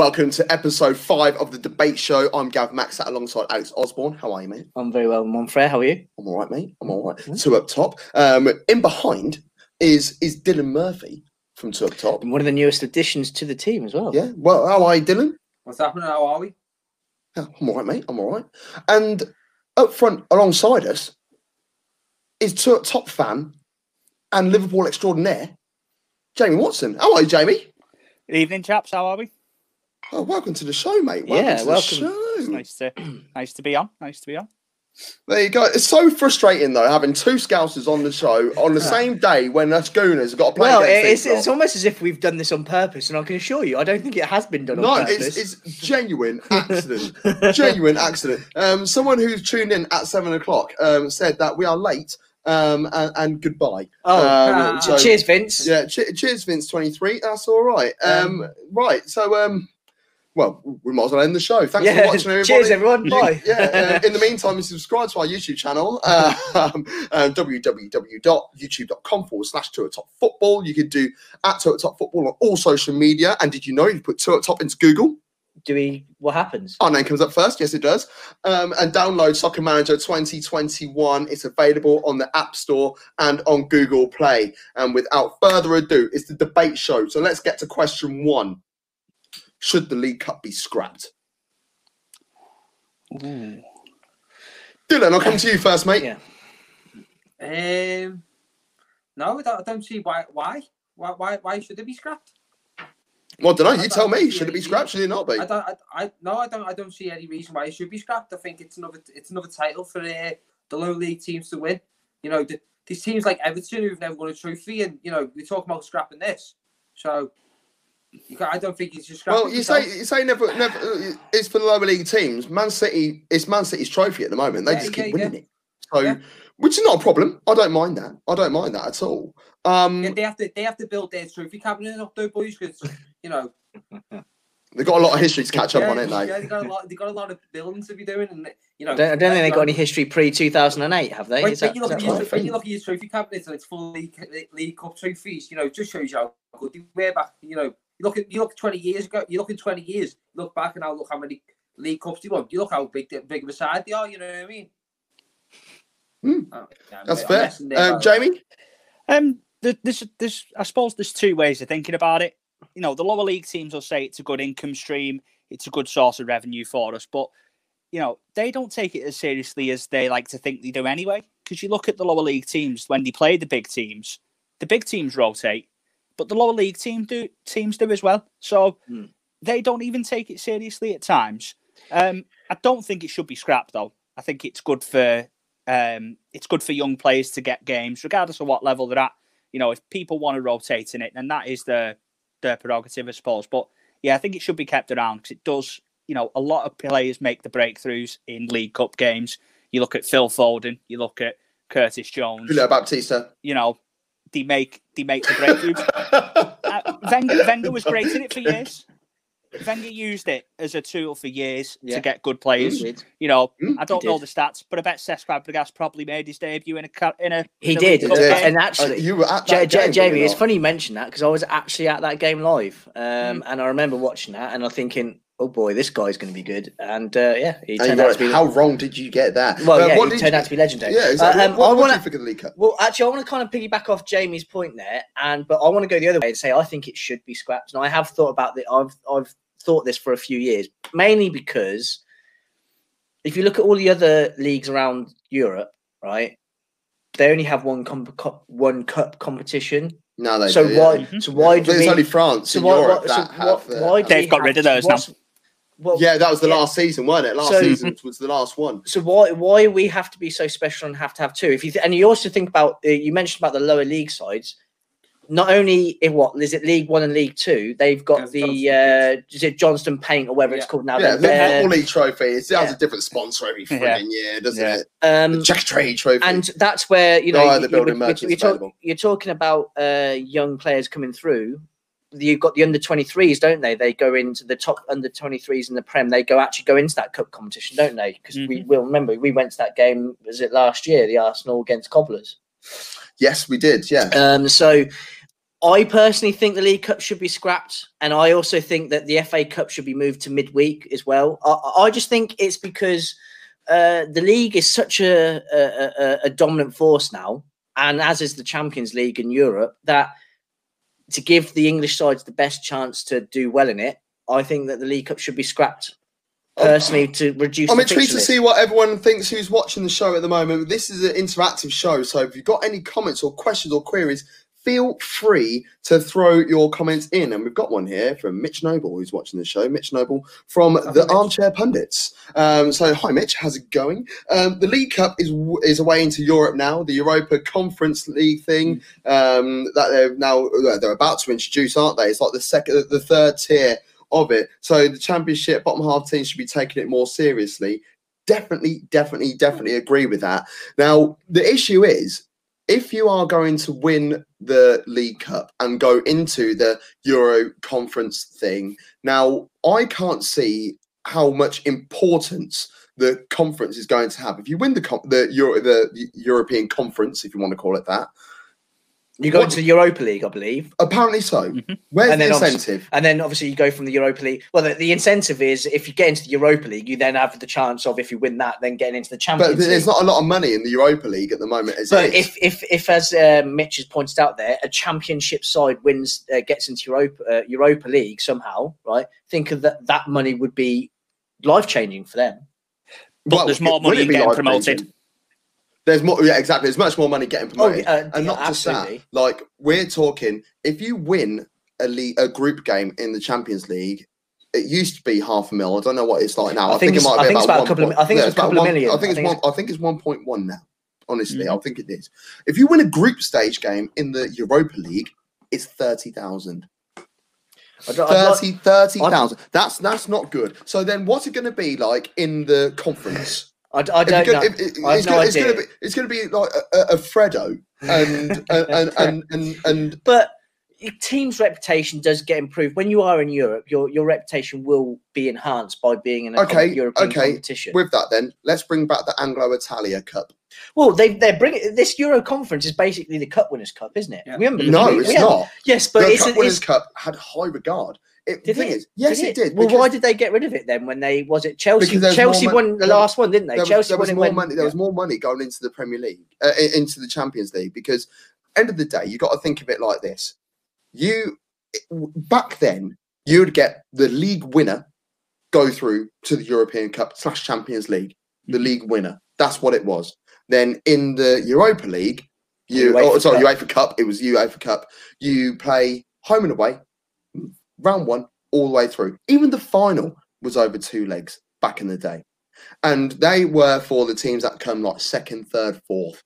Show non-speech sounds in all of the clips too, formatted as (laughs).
Welcome to episode five of the debate show. I'm Gav Max sat alongside Alex Osborne. How are you, mate? I'm very well, Monfrey. How are you? I'm all right, mate. I'm all right. Mhm. Two up top. Um, in behind is is Dylan Murphy from Two Up Top. And one of the newest additions to the team as well. Yeah. Well, how are you, Dylan? What's happening? How are we? Yeah, I'm all right, mate. I'm all right. And up front, alongside us, is Two Up Top fan and Liverpool extraordinaire, Jamie Watson. How are you, Jamie? Good evening, chaps. How are we? Oh, welcome to the show, mate. Welcome Yeah, to welcome. the It's show. nice to (clears throat) nice to be on. Nice to be on. There you go. It's so frustrating though having two Scousers on the show on the same day when us Gooners have got to play. Well, it's, it's almost as if we've done this on purpose, and I can assure you, I don't think it has been done on no, purpose. it's, it's genuine accident. (laughs) genuine accident. Um, someone who's tuned in at seven o'clock um, said that we are late um, and, and goodbye. oh, Um, Ah. so- cheers, Vince. Yeah, che- cheers, Vince. Twenty three. That's all right. Um, right. So, um, well, we might as well end the show. Thanks Yeah, for watching, everybody. cheers, everyone. Bye. yeah. In the meantime, you subscribe to our YouTube channel, uh, (laughs) um, uh, www.youtube.com forward slash Two Up Top Football. You can do at Two Up Top Football on all social media. And did you know you put Two Up Top into Google? Do we? What happens? Our name comes up first. Yes, it does. Um, and download Soccer Manager 2021. It's available on the App Store and on Google Play. And without further ado, it's the debate show. So let's get to question one Should the League Cup be scrapped? Dylan, I'll come to you first, mate. Yeah. Um, no, I don't, I don't see why. Why? Why? Why, why should it be scrapped? Well, I don't know. I You don't tell me. Should it be scrapped? Should it not be? I don't. I, I no, I don't. I don't see any reason why it should be scrapped. I think it's another. It's another title for uh, the low league teams to win. You know, the, these teams like Everton who've never won a trophy, and you know, we're talking about scrapping this. So, I don't think he's just. scrap. Well, you say you say never, never. uh, It's for the lower league teams. Man City, it's Man City's trophy at the moment. They Yeah, just yeah, keep winning yeah. it. So, Yeah. which is not a problem. I don't mind that. I don't mind that at all. Um, Yeah, they have to. They have to build their trophy cabinet up, though, boys. Because you know, (laughs) they've got a lot of history to catch up yeah, on it, Yeah, they got a lot. They got a lot of building to be doing, and you know. I don't, I don't think they got any history pre two thousand and eight, have they? When, Is when that- you look at that your, when you look at your trophy cabinet and it's full league, league cup trophies, you know, just shows you how good they were back. You know, you look at you look twenty years ago. You look in twenty years. You look back and now look how many league cups they won. You look how big the- big of a side they are. You know what I mean? Hmm. Oh, yeah, That's fair. there, Um, by the way. Jamie, Um, th- there's there's I suppose there's two ways of thinking about it. You know, the lower league teams will say it's a good income stream, it's a good source of revenue for us, but you know they don't take it as seriously as they like to think they do anyway. Because you look at the lower league teams when they play the big teams, the big teams rotate, but the lower league team do teams do as well. So Hmm. they don't even take it seriously at times. Um, I don't think it should be scrapped though. I think it's good for um, it's good for young players to get games, regardless of what level they're at. You know, if people want to rotate in it, then that is the their prerogative, I suppose. But yeah, I think it should be kept around because it does. You know, a lot of players make the breakthroughs in League Cup games. You look at Phil Foden, you look at Curtis Jones. Julio Baptista. You know, they make they make the breakthroughs. (laughs) uh, Wenger, Wenger was great in it for years. Wenger used it as a tool for years Yeah. to get good players. He. You know, Mm, I don't know the stats, but I bet Cesc Fabregas probably made his debut in a ca- in a. He in a did, League Cup did. and Uh, actually, you were at Ja- that Ja- game, were Jamie, you it's not? funny you mention that because I was actually at that game live, um, Mm. and I remember watching that and I'm thinking, oh boy, this guy's going to be good, and uh, yeah, he turned you out got to be. it. How wrong did you get that? well, Uh, yeah, what he did turned you- out to be legendary. Yeah, exactly. Uh, um, what, I wanna- do you think of the League Cup? Well, actually, I want to kind of piggyback off Jamie's point there, and but I want to go the other way and say I think it should be scrapped. And I have thought about the I've I've thought this for a few years, mainly because if you look at all the other leagues around Europe, right, they only have one comp- co- one cup competition. No, they so do, yeah. why Mhm. so why I do think we? only France so in why, Europe what, so that have. what, uh, why do They've got have rid of those now. What's- well, yeah, that was the yeah. last season, wasn't it? Last So- season was the last one. So why why we have to be so special and have to have two? If you th- and you also think about uh, you mentioned about the lower league sides. Not only in what is it League One and League Two, they've got Yes, the Johnston uh, is it Johnston Paint or whatever it's called now. yeah, the- the Football League trophy. It has yeah. a different sponsor every Yeah. frigging year, doesn't Yeah. it? um, The Checkatrade trophy. and that's where you know Oh, you- the you- building you- merchants you're, talk- you're talking about uh, young players coming through. You've got the under 23s, don't they? They go into the top under 23s in the Prem. They go actually go into that cup competition, don't they? Because we will remember we went to that game. Was it last year? The Arsenal against Cobblers. yes, we did. Yeah. Um, so I personally think the League Cup should be scrapped, and I also think that the FA Cup should be moved to midweek as well. I, I just think it's because uh, the league is such a, a, a, a dominant force now, and as is the Champions League in Europe, that to give the English sides the best chance to do well in it, I think that the League Cup should be scrapped. Oh. Personally, to reduce. I'm intrigued to see what everyone thinks who's watching the show at the moment. This is an interactive show, so if you've got any comments or questions or queries, feel free to throw your comments in. And we've got one here from Mitch Noble, who's watching the show. Mitch Noble from the Mitch. Armchair Pundits. Um, so, hi, Mitch. How's it going? Um, the League Cup is is away into Europe now. The Europa Conference League thing um, that they're now they're about to introduce, aren't they? It's like the second, the third tier of it. So the championship bottom half teams should be taking it more seriously. Definitely, definitely, definitely agree with that. Now the issue is if you are going to win the League Cup and go into the Euro Conference thing, now I can't see how much importance the conference is going to have. If you win the the Euro- the European Conference, if you want to call it that, You go What- into the Europa League, I believe. apparently so. Mhm. Where's And the then obviously- incentive? And then obviously you go from the Europa League. Well, the, the incentive is if you get into the Europa League, you then have the chance of if you win that, then getting into the Champions But League. there's not a lot of money in the Europa League at the moment. As But if, if, if, as uh, Mitch has pointed out there, a championship side wins, uh, gets into Europa, uh, Europa League somehow, right? Think of that. That money would be life changing for them. But there's more money it be getting promoted. changing? There's more, yeah, exactly. There's much more money getting promoted, uh, and not yeah, just that. Like we're talking, if you win a league, a group game in the Champions League, it used to be half a mil. I don't know what it's like now. I think it's- I think it's about a one couple of- I think it's yeah, a couple about of million. I think I it's think one. I think it's one point one now. Honestly, I think it is. If you win a group stage game in the Europa League, it's thirty thousand. I'd, I'd like- 30 30,000. That's that's not good. So then, what's it going to be like in the conference? I, I don't you know. if- if- I have it's no gonna- it's idea. gonna be it's gonna be like a, a, a Freddo and (laughs) and, and, and and and but your team's reputation does get improved when you are in Europe. Your your reputation will be enhanced by being in a com- Okay, European okay. competition. with that then let's bring back the Anglo Italia Cup. Well, they they're bringing this Euro conference is basically the Cup Winners' Cup, isn't it? Yeah. Remember? No, it's we had- not. Yes, but the it's, Cup Winners it's Cup had high regard. It, the did thing it? is, yes, Did it? did. Well, why did they get rid of it then? When they was it Chelsea? Chelsea won the last one, didn't they? there was, Chelsea there was won more when- money. There was more money going into the Premier League, uh, into the Champions League. Because end of the day, you got to think of it like this: you back then, you would get the league winner go through to the European Cup slash Champions League. The Mm-hmm. league winner. That's what it was. Then in the Europa League, you UEFA oh, sorry, Cup. UEFA Cup. It was UEFA Cup. You play home and away, round one all the way through. Even the final was over two legs back in the day, and they were for the teams that come like second, third, fourth.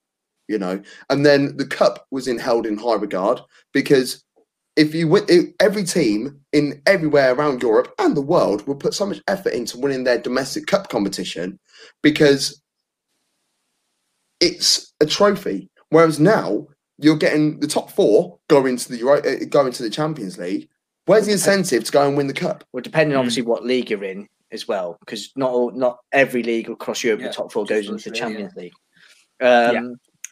You know, and then the cup was in held in high regard because if you win, every team in everywhere around Europe and the world will put so much effort into winning their domestic cup competition because it's a trophy. Whereas now you're getting the top four go into the Euro, uh, go into the Champions League. Where's the incentive to go and win the cup? Well, depending Hmm. obviously what league you're in as well, because not all, not every league across Europe, Yeah, the top four goes into the Australia. Champions League. Um, Yeah.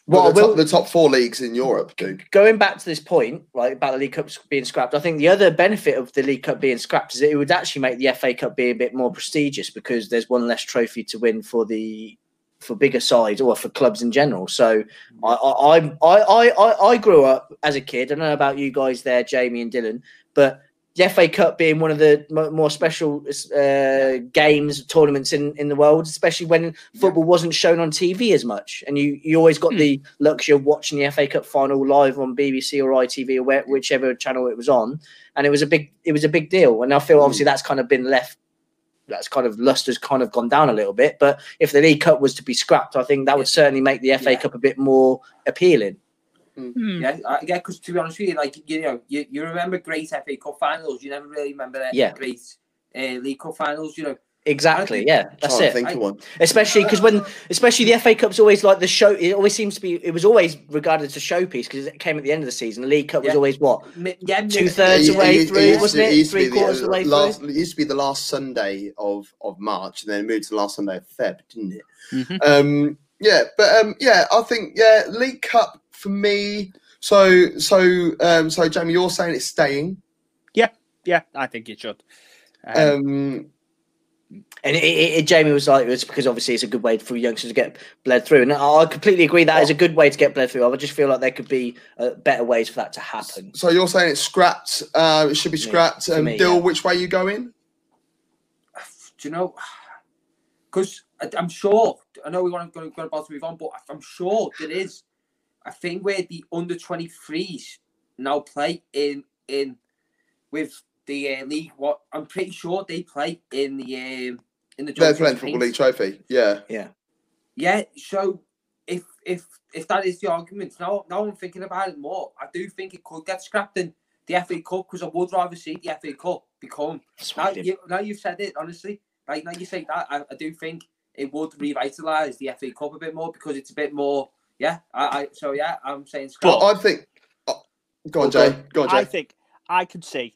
Well, Well, the, will- top, the top four leagues in Europe do. going back to this point, right, about the League Cup being scrapped, I think the other benefit of the League Cup being scrapped is that it would actually make the FA Cup be a bit more prestigious because there's one less trophy to win for the for bigger sides or for clubs in general. So I I I I I, I grew up as a kid. I don't know about you guys there, Jamie and Dylan, but the FA Cup being one of the more special uh, games tournaments in, in the world, especially when football wasn't shown on TV as much, and you, you always got Hmm. the luxury of watching the FA Cup final live on BBC or ITV or where, whichever channel it was on, and it was a big it was a big deal. And I feel Hmm. obviously that's kind of been left. That's kind of luster's kind of gone down a little bit, but if the League Cup was to be scrapped, I think that would certainly make the FA Yeah. Cup a bit more appealing. Hmm. Yeah, I, yeah. Because to be honest with you, like you know, you, you remember great FA Cup finals. You never really remember uh, Yeah. great uh, League Cup finals. You know, Exactly, think- yeah, that's it. think I- of one. especially because when especially the FA Cup's always like the show it always seems to be it was always regarded as a showpiece because it came at the end of the season the League Cup was always what Mi- yeah, Two thirds It- away it- through, used wasn't to- it? used to be Three quarters of the way last, It used to be the last Sunday of, of March, and then it moved to the last Sunday of Feb, didn't it? Mhm. Um, yeah, but um, yeah, I think yeah, League Cup for me. So, so, um, so, Jamie, you're saying it's staying. Yeah, yeah, I think it should. Um, Um, And it, it, it- Jamie was like, it's because obviously it's a good way for youngsters to get bled through. And I I completely agree that is a good way to get bled through. I just feel like there could be uh, better ways for that to happen. so you're saying it's scrapped. Uh, it should be scrapped. for Um, me, Dill, yeah. which way you going? Do you know? Because I'm sure. I know we want to go, go about to move on, but I'm sure there is a thing where the under 23s now play in in with the uh, league. What I'm pretty sure they play in the um, in the They're playing Football League Trophy. Yeah. Yeah, yeah. so if if if that is the argument, now now I'm thinking about it more. I do think it could get scrapped in the FA Cup because I would rather see the FA Cup become. That's Now, what I did. you, now you've said it honestly. Like now you say that, I, I do think it would revitalise the FA Cup a bit more because it's a bit more. Yeah, I, I so yeah, I'm saying scrap. But I think. oh, go on, Jay. Go on, Jay. I think I could see.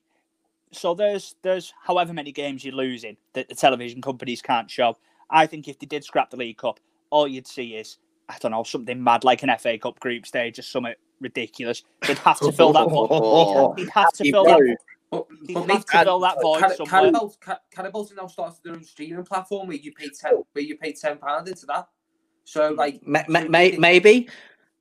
So there's there's however many games you're losing that the television companies can't show. I think if they did scrap the League Cup, all you'd see is I don't know something mad like an FA Cup group stage or something ridiculous. They'd have to fill that (laughs) void. They'd have to fill that. but, They'd but have to fill that void Car- somewhere. Cannibals, Ca- Cannibals now started their own streaming platform where you pay ten, where you pay ten pound into that. So like, Ma- ma- may- maybe,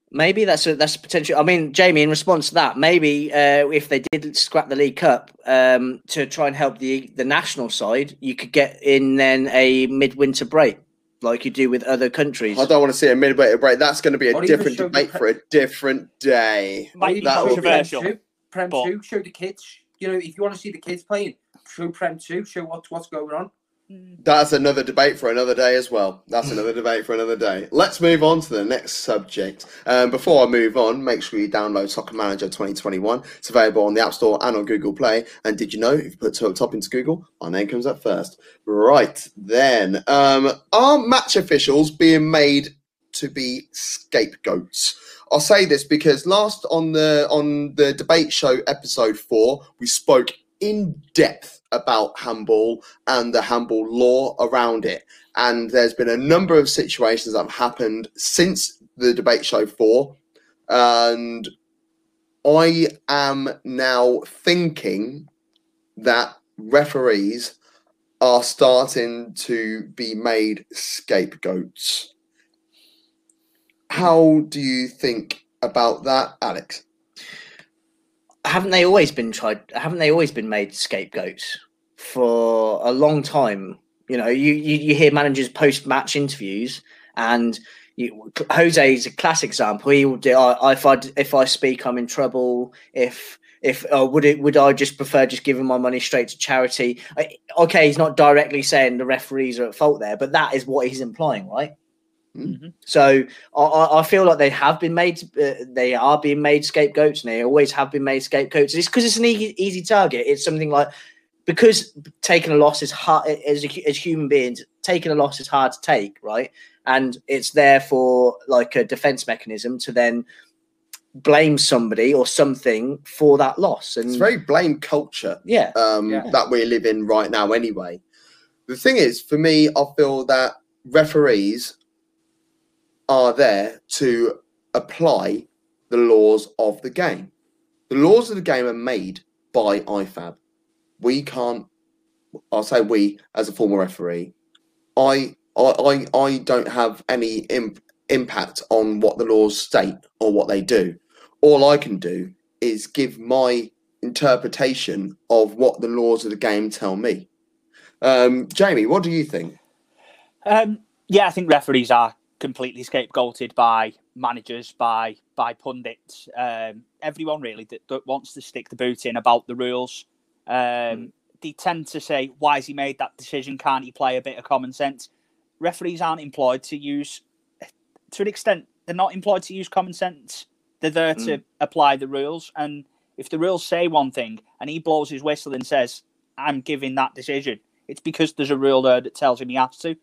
maybe that's a that's a potential. I mean, Jamie, in response to that, maybe uh, if they did scrap the League Cup um, to try and help the the national side, you could get in then a midwinter break like you do with other countries. I don't want to see a midway break. That's going to be a Or different debate pre- for a different day. Might be that will be- controversial. Prem two, Prem but- two, show the kids. You know, if you want to see the kids playing, show Prem two, show what's what's going on. That's another debate for another day as well. That's another (laughs) debate for another day. Let's move on to the next subject. Um, before I move on, make sure you download Soccer Manager 2021. It's available on the App Store and on Google Play. And did you know if you put two up top into Google, our name comes up first? Right then, um, are match officials being made to be scapegoats? I'll say this because last on the on the debate show episode four, we spoke in depth about handball and the handball law around it. And there's been a number of situations that have happened since the debate show four. And I am now thinking that referees are starting to be made scapegoats. How do you think about that, Alex? Haven't they always been tried? Haven't they always been made scapegoats for a long time? You know, you you, you hear managers post match interviews, and you, Jose is a classic example. He will do. I, if I if I speak, I'm in trouble. If if uh, would it would I just prefer just giving my money straight to charity? I, okay, he's not directly saying the referees are at fault there, but that is what he's implying, right? Mhm. So I- I, I feel like they have been made, uh, they are being made scapegoats, and they always have been made scapegoats. It's because it's an easy, easy target. It's something like because taking a loss is hard as a, as human beings. Taking a loss is hard to take, right? And it's there for like a defense mechanism to then blame somebody or something for that loss. And It's very blame culture. yeah, um, Yeah. that we live in right now anyway. The thing is, for me, I feel that referees are there to apply the laws of the game. The laws of the game are made by IFAB. We can't, I'll say we as a former referee, I I, I, don't have any imp- impact on what the laws state or what they do. All I can do is give my interpretation of what the laws of the game tell me. Um, Jamie, what do you think? Um, yeah, I think referees are completely scapegoated by managers, by by pundits, um, everyone really that, that wants to stick the boot in about the rules. Um, They tend to say, "Why has he made that decision? Can't he play a bit of common sense?" Referees aren't employed to use, to an extent, they're not employed to use common sense. They're there to apply the rules, and if the rules say one thing and he blows his whistle and says, "I'm giving that decision," it's because there's a rule there that tells him he has to.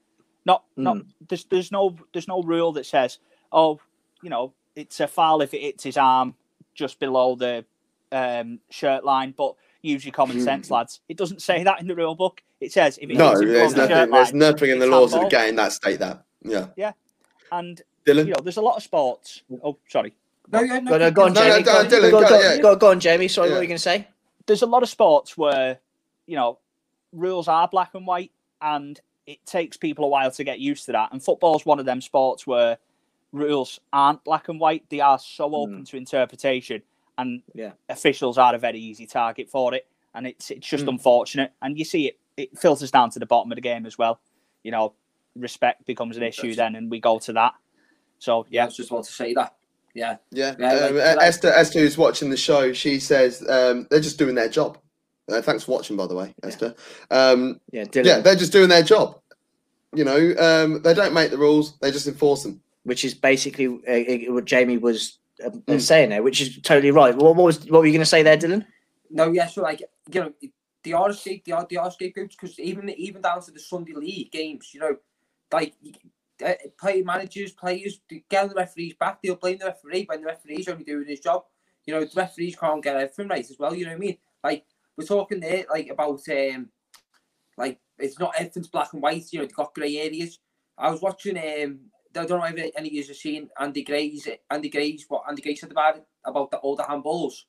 Not not there's there's no there's no rule that says, oh, you know, it's a foul if it hits his arm just below the um, shirt line, but use your common sense, lads. It doesn't say that in the rule book. It says if it No, hits him below there's the nothing. shirt There's line, nothing in the it's laws of the handball. game that state that. Yeah, yeah, and Dylan. you know, there's a lot of sports. Oh, sorry. No, yeah, no, Go, no, go on, No, no, Jamie. go go, on, on, Dylan, go, go, go, yeah. go, go on, Jamie. Sorry, Yeah. what were you going to say? there's a lot of sports where you know rules are black and white and it takes people a while to get used to that. And football's one of them sports where rules aren't black and white. They are so open to interpretation and Yeah. officials are a very easy target for it. And it's it's just Mm. unfortunate. And you see it it filters down to the bottom of the game as well. You know respect becomes an issue then and we go to that. So Yeah, I was just about to say that. Yeah, Yeah, Yeah, um, like- Esther, Esther, who's watching the show, she says um, they're just doing their job. Uh, thanks for watching, by the way, Esther. Um, Yeah, Dylan. yeah, they're just doing their job. You know, um, they don't make the rules; they just enforce them. which is basically uh, what Jamie was uh, Mm. saying there, which is totally right. What, what was what were you going to say there, Dylan? no, yeah. So like, you know, the are escape, the are the are scapegoats because even even down to the Sunday league games, you know, like uh, play managers, players, they get the referees back. They'll blame the referee when the referee's only doing his job. You know, the referees can't get everything right as well. You know what I mean? Like we're talking there, like about um, like it's not everything's black and white. You know, they've got grey areas. I was watching um. I don't know if any of you have seen Andy Gray's Andy Gray's what Andy Gray said about it about the all the handballs.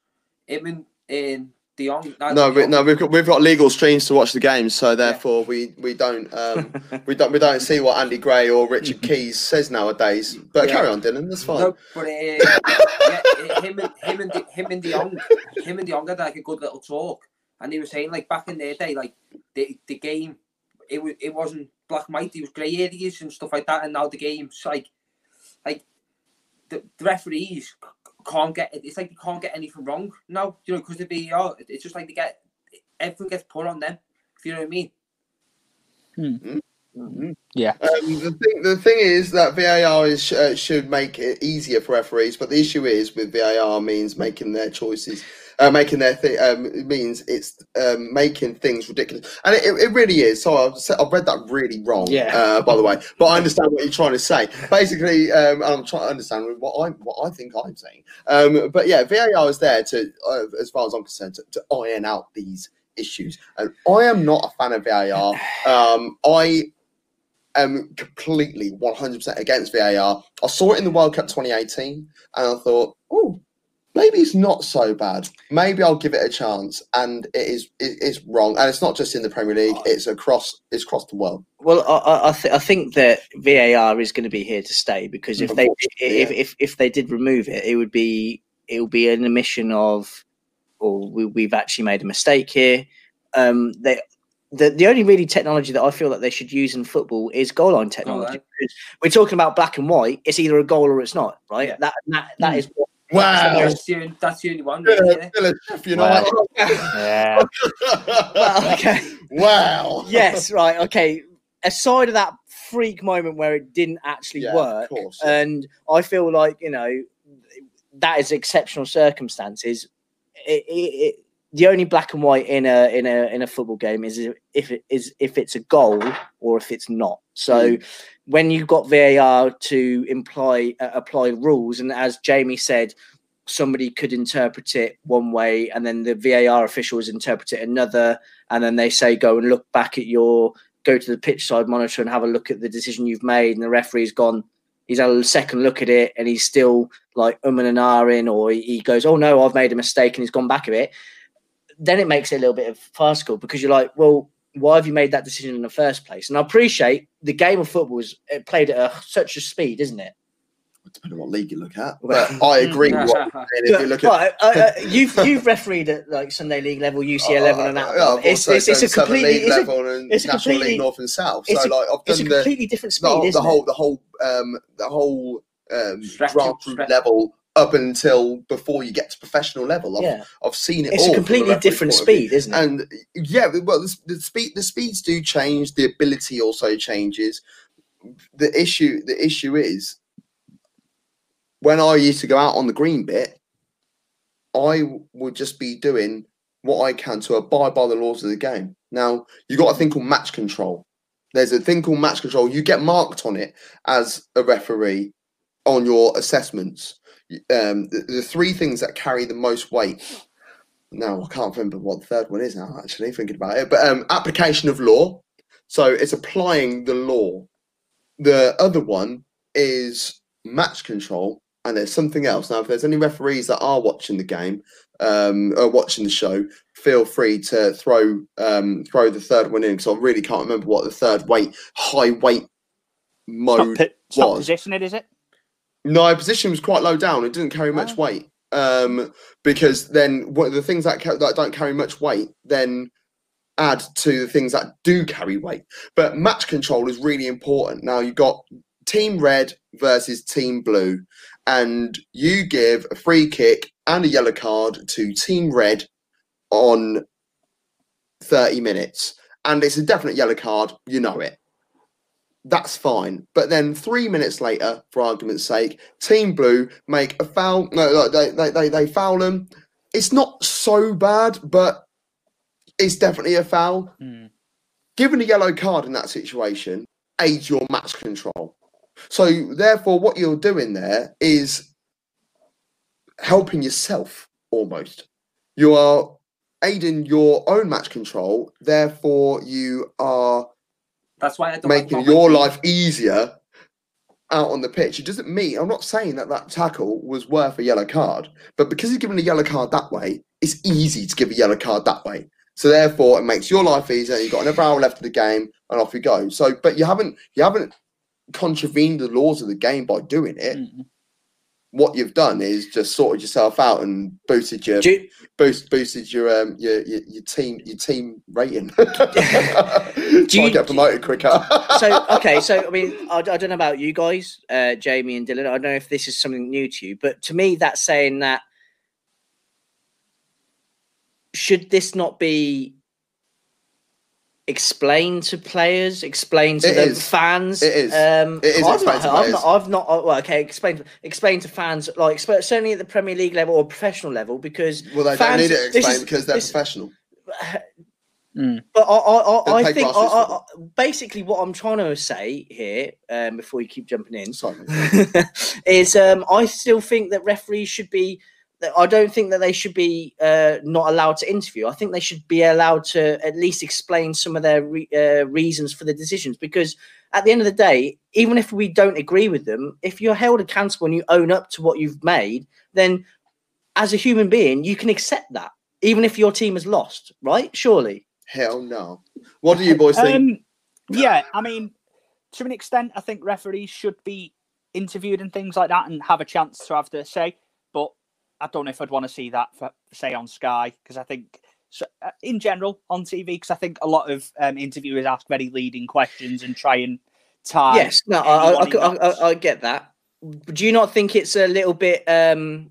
Him and um, De Jong. No, we, no, we've got we've got legal streams to watch the games, so therefore we we don't um, (laughs) we don't we don't see what Andy Gray or Richard (laughs) Keys says nowadays. But Yeah. carry on, Dylan. That's fine. No, but uh, yeah, him and him and De, him and De Jong, him and De Jong had like a good little talk, and they were saying like back in their day, like the the game, it was it wasn't black and white, it was grey areas and stuff like that, and now the game's like, like the, the referees can't get it it's like they can't get anything wrong now, you know, because the VAR, it's just like they get everything gets put on them. If you know what I mean? Hmm. yeah Um, the thing, the thing is that VAR is, uh, should make it easier for referees, but the issue is with VAR means making their choices, uh, making their th- um, it means it's um, making things ridiculous, and it, it really is. So I've, I've read that really wrong, Yeah. uh, by the way, but I understand what you're trying to say. Basically, um, and I'm trying to understand what I what I think I'm saying. Um, but yeah, VAR is there to, uh, as far as I'm concerned, to, to iron out these issues, and I am not a fan of VAR. (sighs) Um, I am completely 100% against VAR. I saw it in the World Cup 2018 and I thought, oh, maybe it's not so bad. Maybe I'll give it a chance. And it is it is wrong. And it's not just in the Premier League, it's across it's across the world. Well, I, I, I, th- I think that VAR is going to be here to stay because if they if, yeah. if if they did remove it, it would be it would be an admission of, or we, we've actually made a mistake here. Um, they. The, the only really technology that I feel that they should use in football is goal line technology. line. Because We're talking about black and white. It's either a goal or it's not, right? Yeah. That that that Hmm. is what Wow. That's the, only- that's the only one. Yeah, really, yeah. You know Wow. (laughs) yeah (laughs) well, okay. wow. yes, (laughs) right, okay. Aside of that freak moment where it didn't actually Yeah, work, of course. and I feel like you know that is exceptional circumstances. It, it, it, the only black and white in a in a in a football game is if it is if it's a goal or if it's not. So when you've got VAR to imply uh, apply rules, and as Jamie said, somebody could interpret it one way, and then the VAR officials interpret it another, and then they say go and look back at your go to the pitch side monitor and have a look at the decision you've made, and the referee's gone. He's had a second look at it, and he's still like um and an ahhing, or he goes, "Oh no, I've made a mistake," and he's gone back a bit. Then it makes it a little bit of farcical because you're like, well, why have you made that decision in the first place? And I appreciate the game of football is it played at a, such a speed, isn't it? Depending on what league you look at. But I agree with what (laughs) you're saying. If you look at But, uh, uh, you've you've refereed at like Sunday League level, UCL level, and that. Uh, it's, it's, it's a completely League it's a, level and it's National completely- League North and South. So a- like I've it's a done the completely different speed, the, the isn't whole it? the whole um the whole um Stretch grassroots level up until before you get to professional level. I've, Yeah, I've seen it. it's all a completely different speed, isn't it? And yeah, well, the, the speed the speeds do change. The ability also changes. The issue the issue is when I used to go out on the green bit, I would just be doing what I can to abide by the laws of the game. Now you got a thing called match control. There's a thing called match control. You get marked on it as a referee on your assessments. Um, the, the three things that carry the most weight. Now I can't remember what the third one is now. Actually, thinking about it, but um, application of law. So it's applying the law. The other one is match control, and there's something else. Now, if there's any referees that are watching the game um, or watching the show, feel free to throw um, throw the third one in because I really can't remember what the third weight high weight It's not, mode. it's not was. positioning, is it? No, my position was quite low down. It didn't carry much Oh. weight. Um, because then what the things that, ca- that don't carry much weight then add to the things that do carry weight. But match control is really important. Now you've got team red versus team blue, and you give a free kick and a yellow card to team red on 30 minutes. And it's a definite yellow card, you know it that's fine. But then three minutes later, for argument's sake, Team Blue make a foul. No, they, they, they, they foul them. It's not so bad, but it's definitely a foul. Hmm. Given a yellow card in that situation aids your match control. So therefore, what you're doing there is helping yourself almost. You are aiding your own match control. Therefore, you are That's why I don't making Tom your life easier out on the pitch. It doesn't mean I'm not saying that that tackle was worth a yellow card, but because he's given a yellow card that way, it's easy to give a yellow card that way. So therefore, it makes your life easier. You've got another hour left of the game, and off you go. So, but you haven't you haven't contravened the laws of the game by doing it. Mm. What you've done is just sorted yourself out and boosted your you, boost, boosted your um your, your your team your team rating. (laughs) (laughs) Try you- get promoted quicker. (laughs) so okay, so I mean, I, I don't know about you guys, uh, Jamie and Dylan. I don't know if this is something new to you, but to me, that's saying that should this not be explained to players, explain to It the is. fans? It is. Um, It is I've not, to I've not, I've not. oh, Well, okay, explain explain to fans, like exp- certainly at the Premier League level or professional level, because Well, they Fans- don't need it this explained because they're this- professional. Mm. But I, I, I, I think I, I, basically what I'm trying to say here, um, before you keep jumping in, Sorry. (laughs) is um, I still think that referees should be. That I don't think that they should be uh, not allowed to interview. I think they should be allowed to at least explain some of their re- uh, reasons for the decisions. Because at the end of the day, even if we don't agree with them, if you're held accountable and you own up to what you've made, then as a human being, you can accept that, even if your team has lost. Right? Surely. Hell no. What do you boys think? Um, yeah, I mean, to an extent, I think referees should be interviewed and things like that and have a chance to have their say. I don't know if I'd want to see that for, say on Sky because I think, so, uh, in general, on TV, because I think a lot of um, interviewers ask very leading questions and try and tie. yes, no, I, I, I, I. I get that. Do you not think it's a little bit um,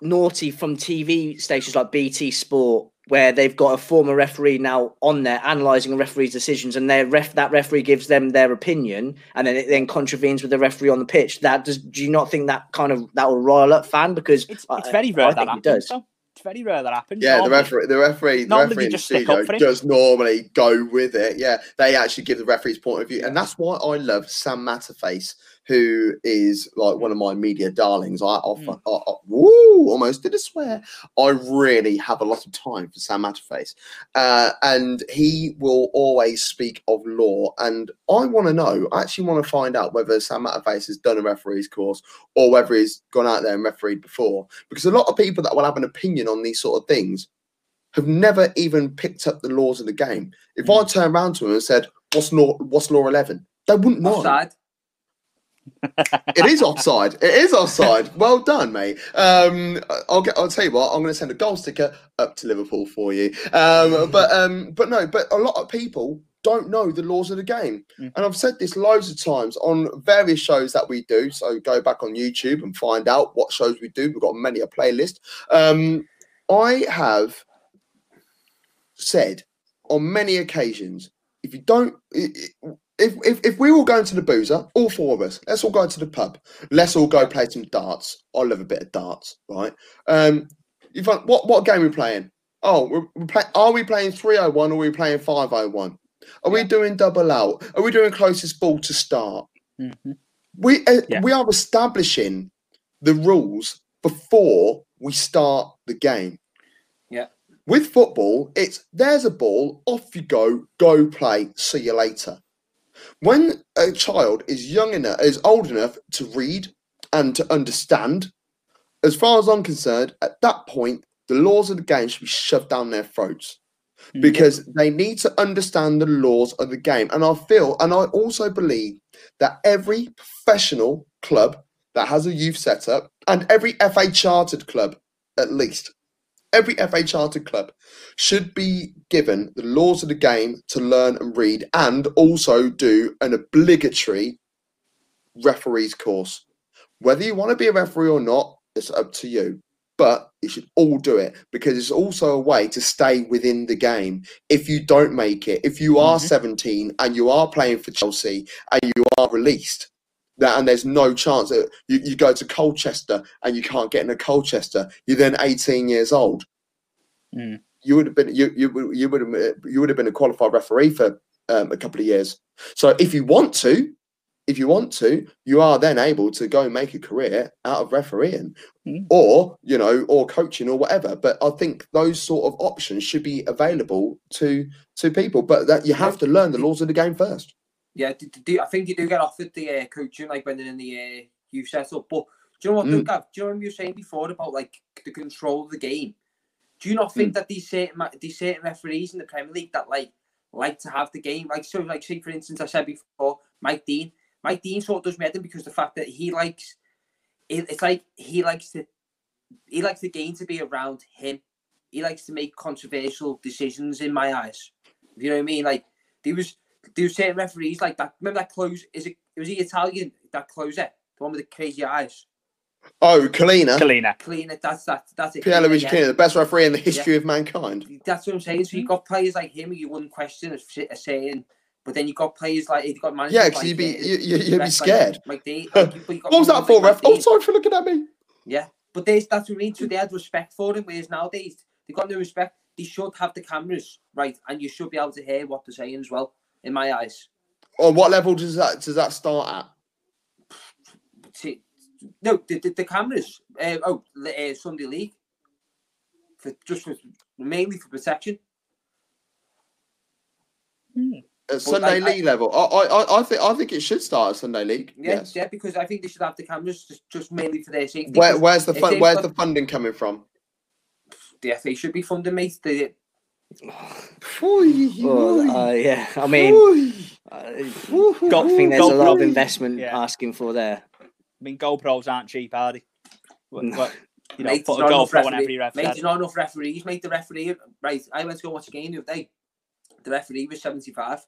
naughty from TV stations like BT Sport, where they've got a former referee now on there analysing a referee's decisions, and their ref that referee gives them their opinion, and then it then contravenes with the referee on the pitch? That does. Do you not think that kind of that will rile up fan because It's, I- it's very rare I that think it happens. does. though. It's very rare that happens. yeah, the referee, the referee, the normally referee they in the just studio up for him. does normally go with it. Yeah, they actually give the referee's point of view, and that's why I love Sam Matterface, who is like one of my media darlings. I often, Mm. I, I, woo, almost did a swear. I really have a lot of time for Sam Matterface, uh, and he will always speak of law. And I want to know, I actually want to find out whether Sam Matterface has done a referee's course or whether he's gone out there and refereed before. Because a lot of people that will have an opinion on these sort of things have never even picked up the laws of the game. If I turned around to them and said, "What's law? What's law 11? They wouldn't know. Offside. It is offside. It is offside. Well done, mate. Um, I'll get. I'll tell you what. I'm going to send a goal sticker up to Liverpool for you. Um, but um, but no. But a lot of people don't know the laws of the game, Mhm. and I've said this loads of times on various shows that we do. So go back on YouTube and find out what shows we do. We've got many a playlist. Um, I have said on many occasions, if you don't, if, if if we all go into the boozer, all four of us, let's all go to the pub. Let's all go play some darts. I love a bit of darts, right? Um, you find, what what game are we playing? Oh, we're, we're play, are we playing three oh one or are we playing five oh one? Are we doing double out? Are we doing closest ball to start? Mhm. We uh, Yeah. we are establishing the rules before we start the game. Yeah. With football, it's there's a ball, off you go, go play, see you later. When a child is young enough, is old enough to read and to understand. As far as I'm concerned, at that point, the laws of the game should be shoved down their throats Mm. because they need to understand the laws of the game. And I feel, and I also believe that every professional club that has a youth setup and every FA chartered club, at least, every FA chartered club should be given the laws of the game to learn and read and also do an obligatory referees course. Whether you want to be a referee or not, it's up to you. But you should all do it because it's also a way to stay within the game. If you don't make it, if you are Mhm. 17 and you are playing for Chelsea and you are released, and there's no chance that you, you go to Colchester and you can't get into Colchester, you're then 18 years old. Mm. You would have been you you would- you would have you would have been a qualified referee for um, a couple of years. So if you want to, if you want to, you are then able to go and make a career out of refereeing, Mm. or you know, or coaching or whatever. But I think those sort of options should be available to to people. But that you have to learn the laws of the game first. Yeah, do, do, I think you do get offered the uh, coaching like when they're in the uh, youth setup. But do you know what, Mm. Gav? Do you know what you were saying before about like the control of the game? Do you not think that these certain these certain referees in the Premier League that like like to have the game like so like say for instance I said before Mike Dean Mike Dean sort of does me in because the fact that he likes it, it's like he likes to he likes the game to be around him. He likes to make controversial decisions in my eyes. You know what I mean? Like there was there was certain referees like that. Remember that close? Is it was he Italian? That closer, the one with the crazy eyes. Oh, Collina, Collina. Clean it. That's that. That's it. Pierluigi Yeah. Collina, the best referee in the history of mankind. That's what I'm saying. So you got players like him, you wouldn't question a as saying, but then you got players like you got managers. Yeah, because like, you'd be uh, you, you, you'd be scared. Like, like they, (laughs) like, you- but you got What was that for, like ref? Mike Oh, sorry for looking at me. Yeah, but they, that's what I mean. So they had respect for them, whereas nowadays they've got no respect. They should have the cameras, right? And you should be able to hear what they're saying as well, in my eyes. On what level does that does that start at? No, the, the, the cameras, uh, oh, uh, Sunday League, for just for, mainly for protection. At Sunday I- I- League level, I, I I- I think I think it should start at Sunday League. Yeah, yes. yeah, because I think they should have the cameras just, just mainly for their safety. Where, 'cause where's the if fun, they've where's got- the funding coming from? the FA should be funding, mate. The, Well, uh, yeah, I mean, I got to think there's a lot of investment Yeah. asking for there. I mean, GoPros aren't cheap, are they? What, No. you know, mate, put a there's not enough GoPro on referee- every ref. Mate, there's not enough referees, mate. The referee, right? I went to go watch a game the other day. The referee was 75.